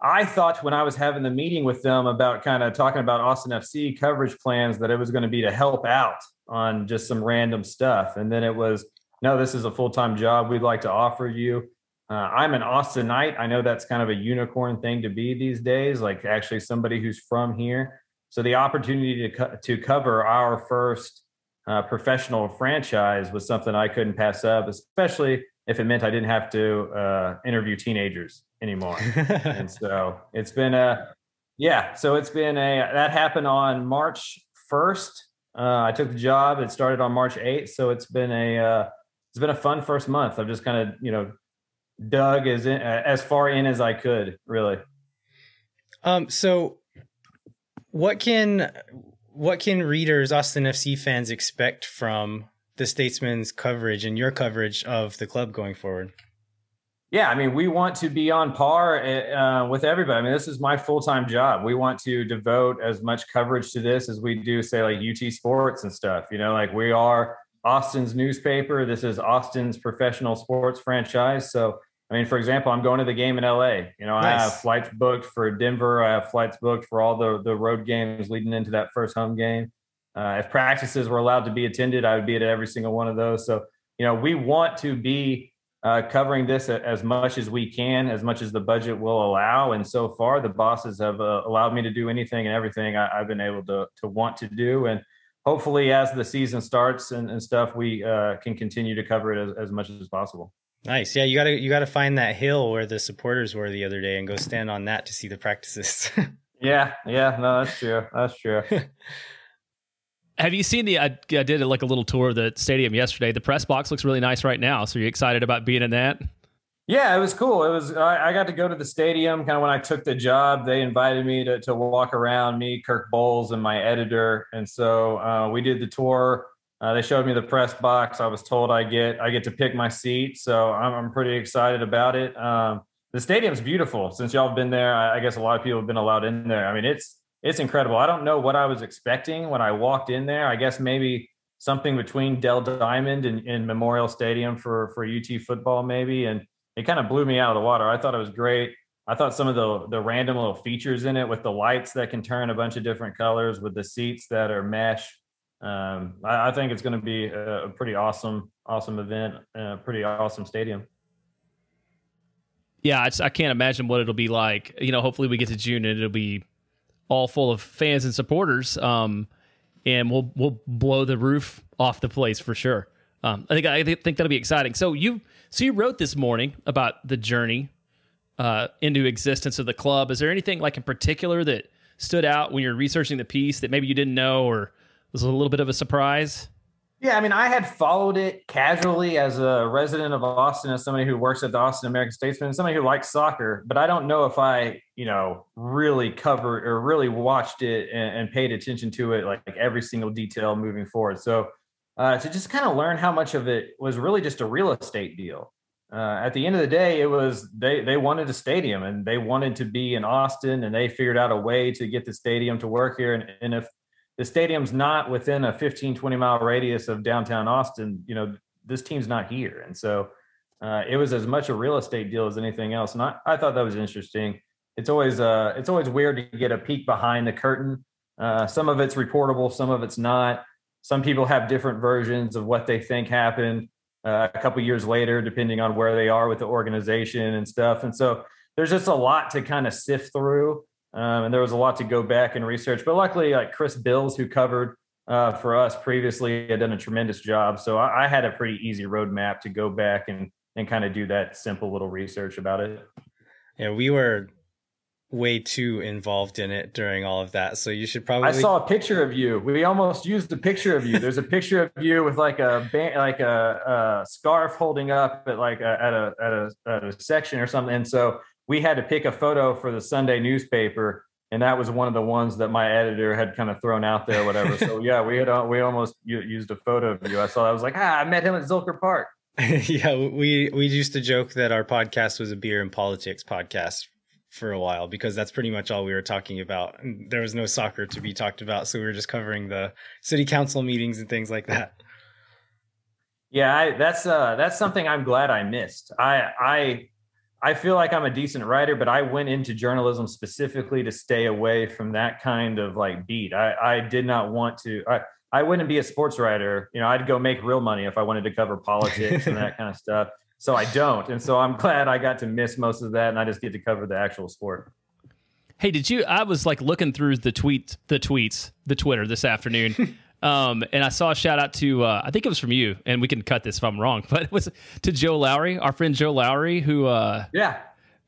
I thought when I was having the meeting with them about kind of talking about Austin FC coverage plans that it was going to be to help out on just some random stuff. And then it was, no, this is a full time job we'd like to offer you. Uh, I'm an Austinite. I know that's kind of a unicorn thing to be these days, like actually somebody who's from here. So the opportunity to, co- to cover our first uh, professional franchise was something I couldn't pass up, especially if it meant I didn't have to uh, interview teenagers anymore. [LAUGHS] and so it's been a, yeah, so it's been a, that happened on March 1st. Uh, I took the job. It started on March 8th. So it's been a, uh, it's been a fun first month. I've just kind of, you know, dug as in, uh, as far in as I could really. Um, so what can what can readers, Austin FC fans, expect from the Statesman's coverage and your coverage of the club going forward? Yeah, I mean, we want to be on par eh, uh, with everybody. I mean, this is my full time job. We want to devote as much coverage to this as we do, say, like UT Sports and stuff. You know, like we are Austin's newspaper. This is Austin's professional sports franchise. So I mean, for example, I'm going to the game in LA. You know, nice. I have flights booked for Denver. I have flights booked for all the the road games leading into that first home game. Uh, if practices were allowed to be attended, I would be at every single one of those. So, you know, we want to be uh, covering this as much as we can, as much as the budget will allow. And so far, the bosses have uh, allowed me to do anything and everything I, have been able to to want to do. And hopefully, as the season starts and, and stuff, we uh, can continue to cover it as, as much as possible. Nice. Yeah, you gotta you gotta find that hill where the supporters were the other day and go stand on that to see the practices. [LAUGHS] yeah, yeah, no, that's true. That's true. [LAUGHS] Have you seen the? I, I did like a little tour of the stadium yesterday. The press box looks really nice right now. So are you excited about being in that? Yeah, it was cool. It was. I, I got to go to the stadium kind of when I took the job. They invited me to to walk around. Me, Kirk Bohls, and my editor, and so uh, we did the tour. Uh, they showed me the press box. I was told I get I get to pick my seat, so I'm, I'm pretty excited about it. Um, the stadium's beautiful. Since y'all have been there, I, I guess a lot of people have been allowed in there. I mean, it's it's incredible. I don't know what I was expecting when I walked in there. I guess maybe something between Dell Diamond and, and Memorial Stadium for for UT football, maybe. And it kind of blew me out of the water. I thought it was great. I thought some of the the random little features in it with the lights that can turn a bunch of different colors, with the seats that are mesh. Um, I, I, think it's going to be a, pretty awesome, awesome event, a pretty awesome stadium. Yeah, I, I can't imagine what it'll be like. You know, hopefully we get to June and it'll be all full of fans and supporters. Um, and we'll we'll blow the roof off the place for sure. Um, I think I think that'll be exciting. So you so you wrote this morning about the journey uh, into existence of the club. Is there anything like in particular that stood out when you're researching the piece that maybe you didn't know or was a little bit of a surprise? Yeah, I mean, I had followed it casually as a resident of Austin, as somebody who works at the Austin American Statesman, somebody who likes soccer. But I don't know if I, you know, really covered or really watched it and, and paid attention to it like, like, every single detail moving forward. So uh, to just kind of learn how much of it was really just a real estate deal. Uh, at the end of the day, it was they they wanted a stadium and they wanted to be in Austin, and they figured out a way to get the stadium to work here. And, and if the stadium's not within a 15, 20 mile radius of downtown Austin, you know, this team's not here. And so uh, it was as much a real estate deal as anything else. And I, I thought that was interesting. It's always uh, it's always weird to get a peek behind the curtain. Uh, some of it's reportable, some of it's not. Some people have different versions of what they think happened uh, a couple years later, depending on where they are with the organization and stuff. And so there's just a lot to kind of sift through. Um, and there was a lot to go back and research. But luckily, like Chris Bills, who covered uh, for us previously, had done a tremendous job. So I, I had a pretty easy roadmap to go back and and kind of do that simple little research about it. Yeah, we were way too involved in it during all of that. So you should probably. I saw a picture of you. We almost used a picture of you. There's a picture of you with like a band, like a, a scarf holding up at like a, at a at a at a section or something. And so we had to pick a photo for the Sunday newspaper, and that was one of the ones that my editor had kind of thrown out there, whatever. so [LAUGHS] yeah, we had uh, we almost used a photo of you. I saw. I was like, ah, I met him at Zilker Park. [LAUGHS] yeah, we we used to joke that our podcast was a beer and politics podcast for a while because that's pretty much all we were talking about. And there was no soccer to be talked about, so we were just covering the city council meetings and things like that. Yeah, I, that's uh, that's something I'm glad I missed. I I I feel like I'm a decent writer, but I went into journalism specifically to stay away from that kind of like beat. I, I did not want to. I, I wouldn't be a sports writer. You know, I'd go make real money if I wanted to cover politics and that [LAUGHS] kind of stuff. So I don't, and so I'm [LAUGHS] glad I got to miss most of that, and I just get to cover the actual sport. Hey, did you? I was like looking through the tweet, the tweets, the Twitter this afternoon. [LAUGHS] Um, and I saw a shout out to uh, I think it was from you, and we can cut this if I'm wrong, [LAUGHS] but it was to Joe Lowery, our friend Joe Lowery, who uh, yeah,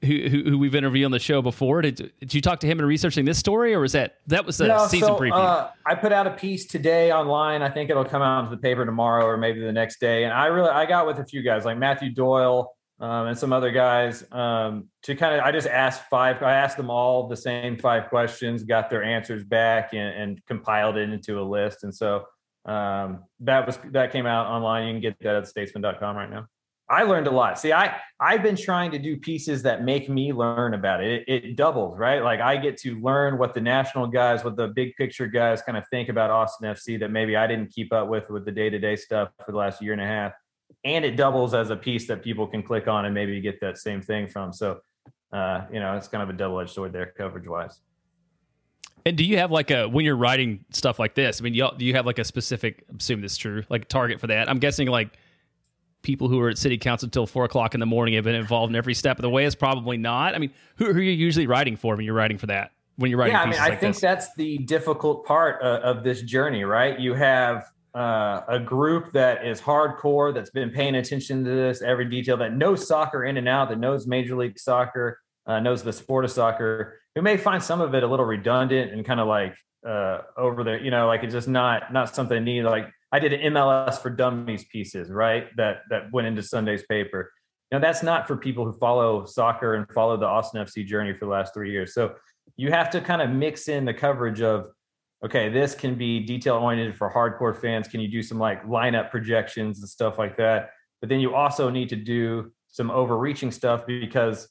who, who, who we've interviewed on the show before. Did, did you talk to him in researching this story, or was that that was the no, season so, preview? Uh, I put out a piece today online. I think it'll come out into the paper tomorrow or maybe the next day. And I really I got with a few guys like Matthew Doyle um, and some other guys um, to kind of i just asked five i asked them all the same five questions got their answers back and, and compiled it into a list. And so um, that was that came out online. You can get that at statesman.com right now. I learned a lot. See i i've been trying to do pieces that make me learn about it. it it doubles right? Like i get to learn what the national guys what the big picture guys kind of think about austin fc that maybe i didn't keep up with with the day-to-day stuff for the last year and a half and it doubles as a piece that people can click on and maybe get that same thing from. So, uh, you know, it's kind of a double edged sword there, coverage wise. And do you have like a when you're writing stuff like this? I mean, you do you have like a specific? Assume this is true, like target for that. I'm guessing like people who are at city council until four o'clock in the morning have been involved in every step of the way. Is probably not. I mean, who, who, are you usually writing for when you're writing for that? When you're writing, yeah, I mean, I like think this? that's the difficult part uh, of this journey, right? You have uh, a group that is hardcore, that's been paying attention to this every detail, that knows soccer in and out, that knows Major League Soccer, uh, knows the sport of soccer, who may find some of it a little redundant and kind of like uh, over there, you know, like it's just not not something neat. Like I did an MLS for Dummies pieces, right? That that went into Sunday's paper. Now that's not for people who follow soccer and follow the Austin FC journey for the last three years. So you have to kind of mix in the coverage of okay, this can be detail oriented for hardcore fans. Can you do some like lineup projections and stuff like that? But then you also need to do some overreaching stuff because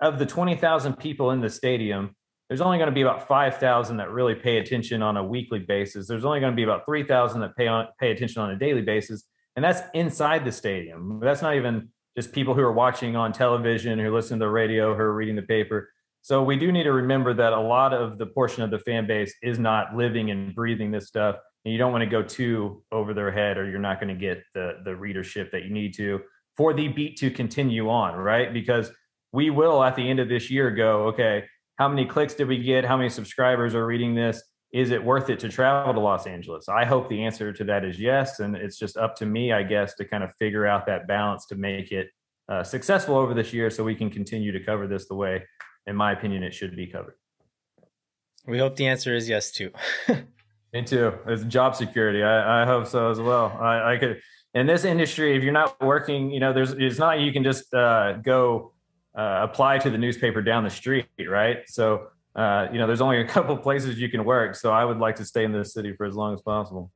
of the 20,000 people in the stadium, there's only going to be about 5,000 that really pay attention on a weekly basis. There's only going to be about 3,000 that pay on pay attention on a daily basis, and that's inside the stadium. That's not even just people who are watching on television, who listen to the radio, who are reading the paper. So we do need to remember that a lot of the portion of the fan base is not living and breathing this stuff, and you don't want to go too over their head, or you're not going to get the the readership that you need to for the beat to continue on, right? Because we will at the end of this year go, okay, how many clicks did we get? How many subscribers are reading this? Is it worth it to travel to Los Angeles? I hope the answer to that is yes. And it's just up to me, I guess, to kind of figure out that balance to make it uh, successful over this year so we can continue to cover this the way, in my opinion, it should be covered. We hope the answer is yes, too. [LAUGHS] me too. It's job security. I, I hope so as well. I, I could, in this industry, if you're not working, you know, there's, it's not, you can just uh, go uh, apply to the newspaper down the street, right? So, uh, you know, there's only a [LAUGHS] couple places you can work. So I would like to stay in this city for as long as possible.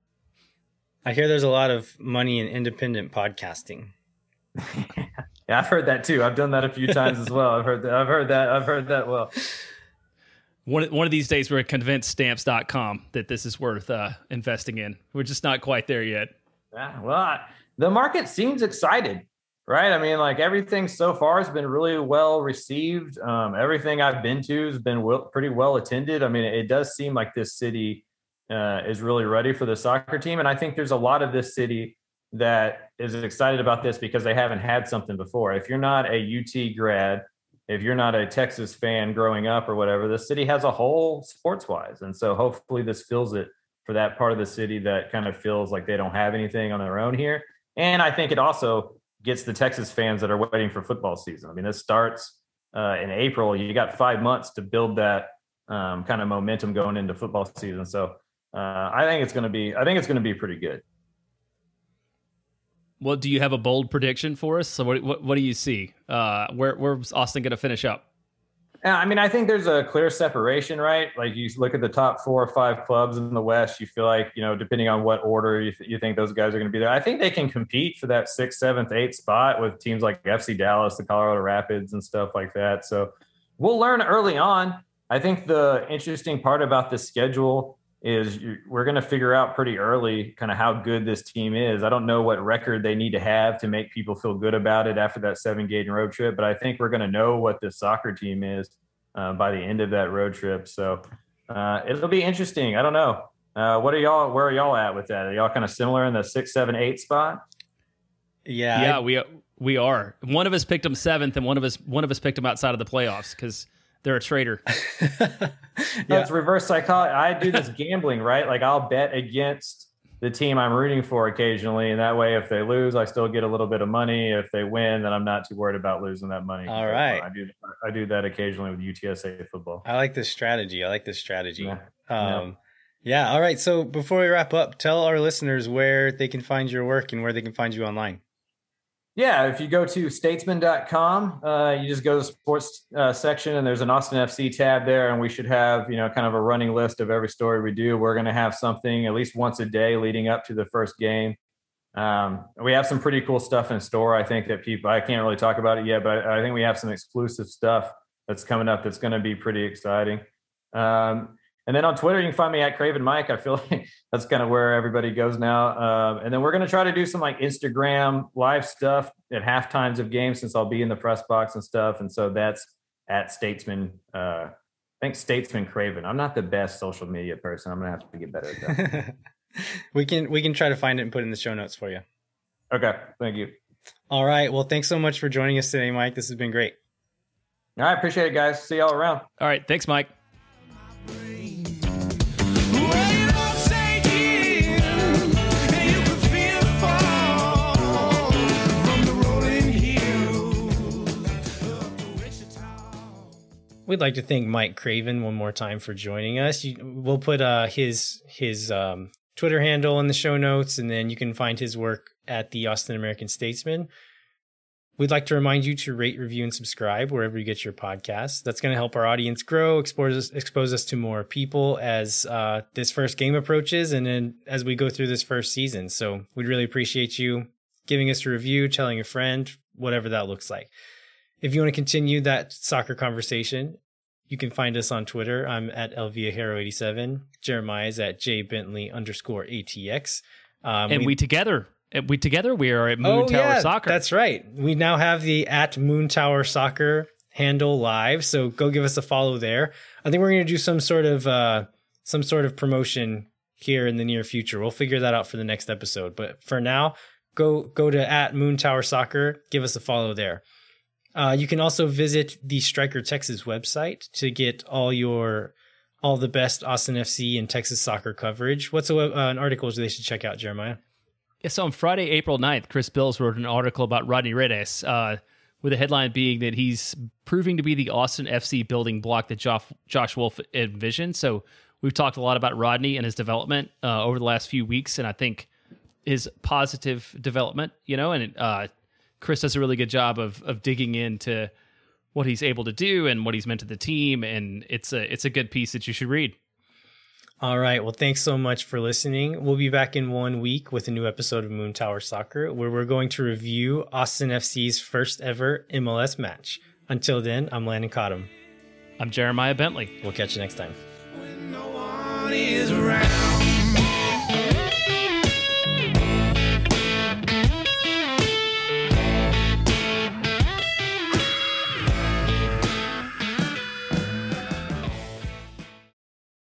I hear there's a lot of money in independent podcasting. [LAUGHS] yeah, I've heard that too. I've done that a few times as well. I've heard that. I've heard that. I've heard that well. One, one of these days, we're at convincestamps.com that this is worth uh, investing in. We're just not quite there yet. Yeah, well, I, the market seems excited right? I mean, like everything so far has been really well received. Um, everything I've been to has been well, pretty well attended. I mean, it does seem like this city uh, is really ready for the soccer team, and I think there's a lot of this city that is excited about this because they haven't had something before. If you're not a UT grad, if you're not a Texas fan growing up or whatever, the city has a hole sports wise, and so hopefully this fills it for that part of the city that kind of feels like they don't have anything on their own here. And I think it also gets the Texas fans that are waiting for football season. I mean, this starts uh, in April. You got five months to build that um, kind of momentum going into football season. So uh, I think it's going to be. I think it's going to be pretty good. Well, do you have a bold prediction for us? So what what, what do you see? Uh, where where's Austin going to finish up? I mean, I think there's a clear separation, right? Like you look at the top four or five clubs in the West, you feel like, you know, depending on what order you, th- you think those guys are going to be there, I think they can compete for that sixth, seventh, eighth spot with teams like FC Dallas, the Colorado Rapids, and stuff like that. So we'll learn early on. I think the interesting part about this schedule is we're going to figure out pretty early kind of how good this team is. I don't know what record they need to have to make people feel good about it after that seven game road trip, but I think we're going to know what this soccer team is uh, by the end of that road trip. So uh, it'll be interesting. I don't know. Uh, what are y'all? Where are y'all at with that? Are y'all kind of similar in the six, seven, eight spot? Yeah, yeah, I, we we are. One of us picked them seventh, and one of us one of us picked them outside of the playoffs because they're a traitor. [LAUGHS] yeah. No, it's reverse psychology. I do this gambling, right? Like I'll bet against the team I'm rooting for occasionally, and that way, if they lose, I still get a little bit of money. If they win, then I'm not too worried about losing that money. All right, I do. I do that occasionally with UTSA football. I like this strategy. I like this strategy. Yeah. Um, yeah. yeah. All right. So before we wrap up, tell our listeners where they can find your work and where they can find you online. Yeah, if you go to statesman.com, uh, you just go to the sports uh, section and there's an Austin FC tab there. And we should have, you know, kind of a running list of every story we do. We're going to have something at least once a day leading up to the first game. Um, we have some pretty cool stuff in store. I think that people, I can't really talk about it yet, but I think we have some exclusive stuff that's coming up that's going to be pretty exciting. Um, And then on Twitter, you can find me at Craven Mike. I feel [LAUGHS] like that's kind of where everybody goes now. Um, and then we're going to try to do some like Instagram live stuff at half times of games since I'll be in the press box and stuff. And so that's at Statesman. Uh, I think Statesman Craven. I'm not the best social media person. I'm gonna have to get better at that. [LAUGHS] we can we can try to find it and put it in the show notes for you. Okay, thank you. All right. Well, thanks so much for joining us today, Mike. This has been great. All right, appreciate it, guys. See y'all around. All right, thanks, Mike. We'd like to thank Mike Craven one more time for joining us. You, we'll put uh, his his um, Twitter handle in the show notes, and then you can find his work at the Austin American Statesman. We'd like to remind you to rate, review, and subscribe wherever you get your podcasts. That's going to help our audience grow, expose us, expose us to more people as uh, this first game approaches, and then as we go through this first season. So we'd really appreciate you giving us a review, telling a friend, whatever that looks like. If you want to continue that soccer conversation, you can find us on Twitter. I'm at elviahero87. Jeremiah is at jbentley underscore ATX. Um, and we, we, together, we together, we are at Moon oh, Tower yeah, Soccer. That's right. We now have the at Moon Tower Soccer handle live. So go give us a follow there. I think we're going to do some sort of, uh, some sort of promotion here in the near future. We'll figure that out for the next episode. But for now, go, go to at Moon Tower Soccer. Give us a follow there. Uh, you can also visit the Striker Texas website to get all your all the best Austin FC and Texas soccer coverage. What's a, uh, an article they should check out, Jeremiah? Yeah, so on Friday, April 9th, Chris Bills wrote an article about Rodney Redes, uh, with the headline being that he's proving to be the Austin FC building block that Josh, Josh Wolff envisioned. So we've talked a lot about Rodney and his development uh, over the last few weeks, and I think his positive development, you know, and uh, Chris does a really good job of of digging into what he's able to do and what he's meant to the team, and it's a it's a good piece that you should read. All right. Well, thanks so much for listening. We'll be back in one week with a new episode of Moon Tower Soccer, where we're going to review Austin FC's first ever MLS match. Until then, I'm Landon Cottom. I'm Jeremiah Bentley. We'll catch you next time.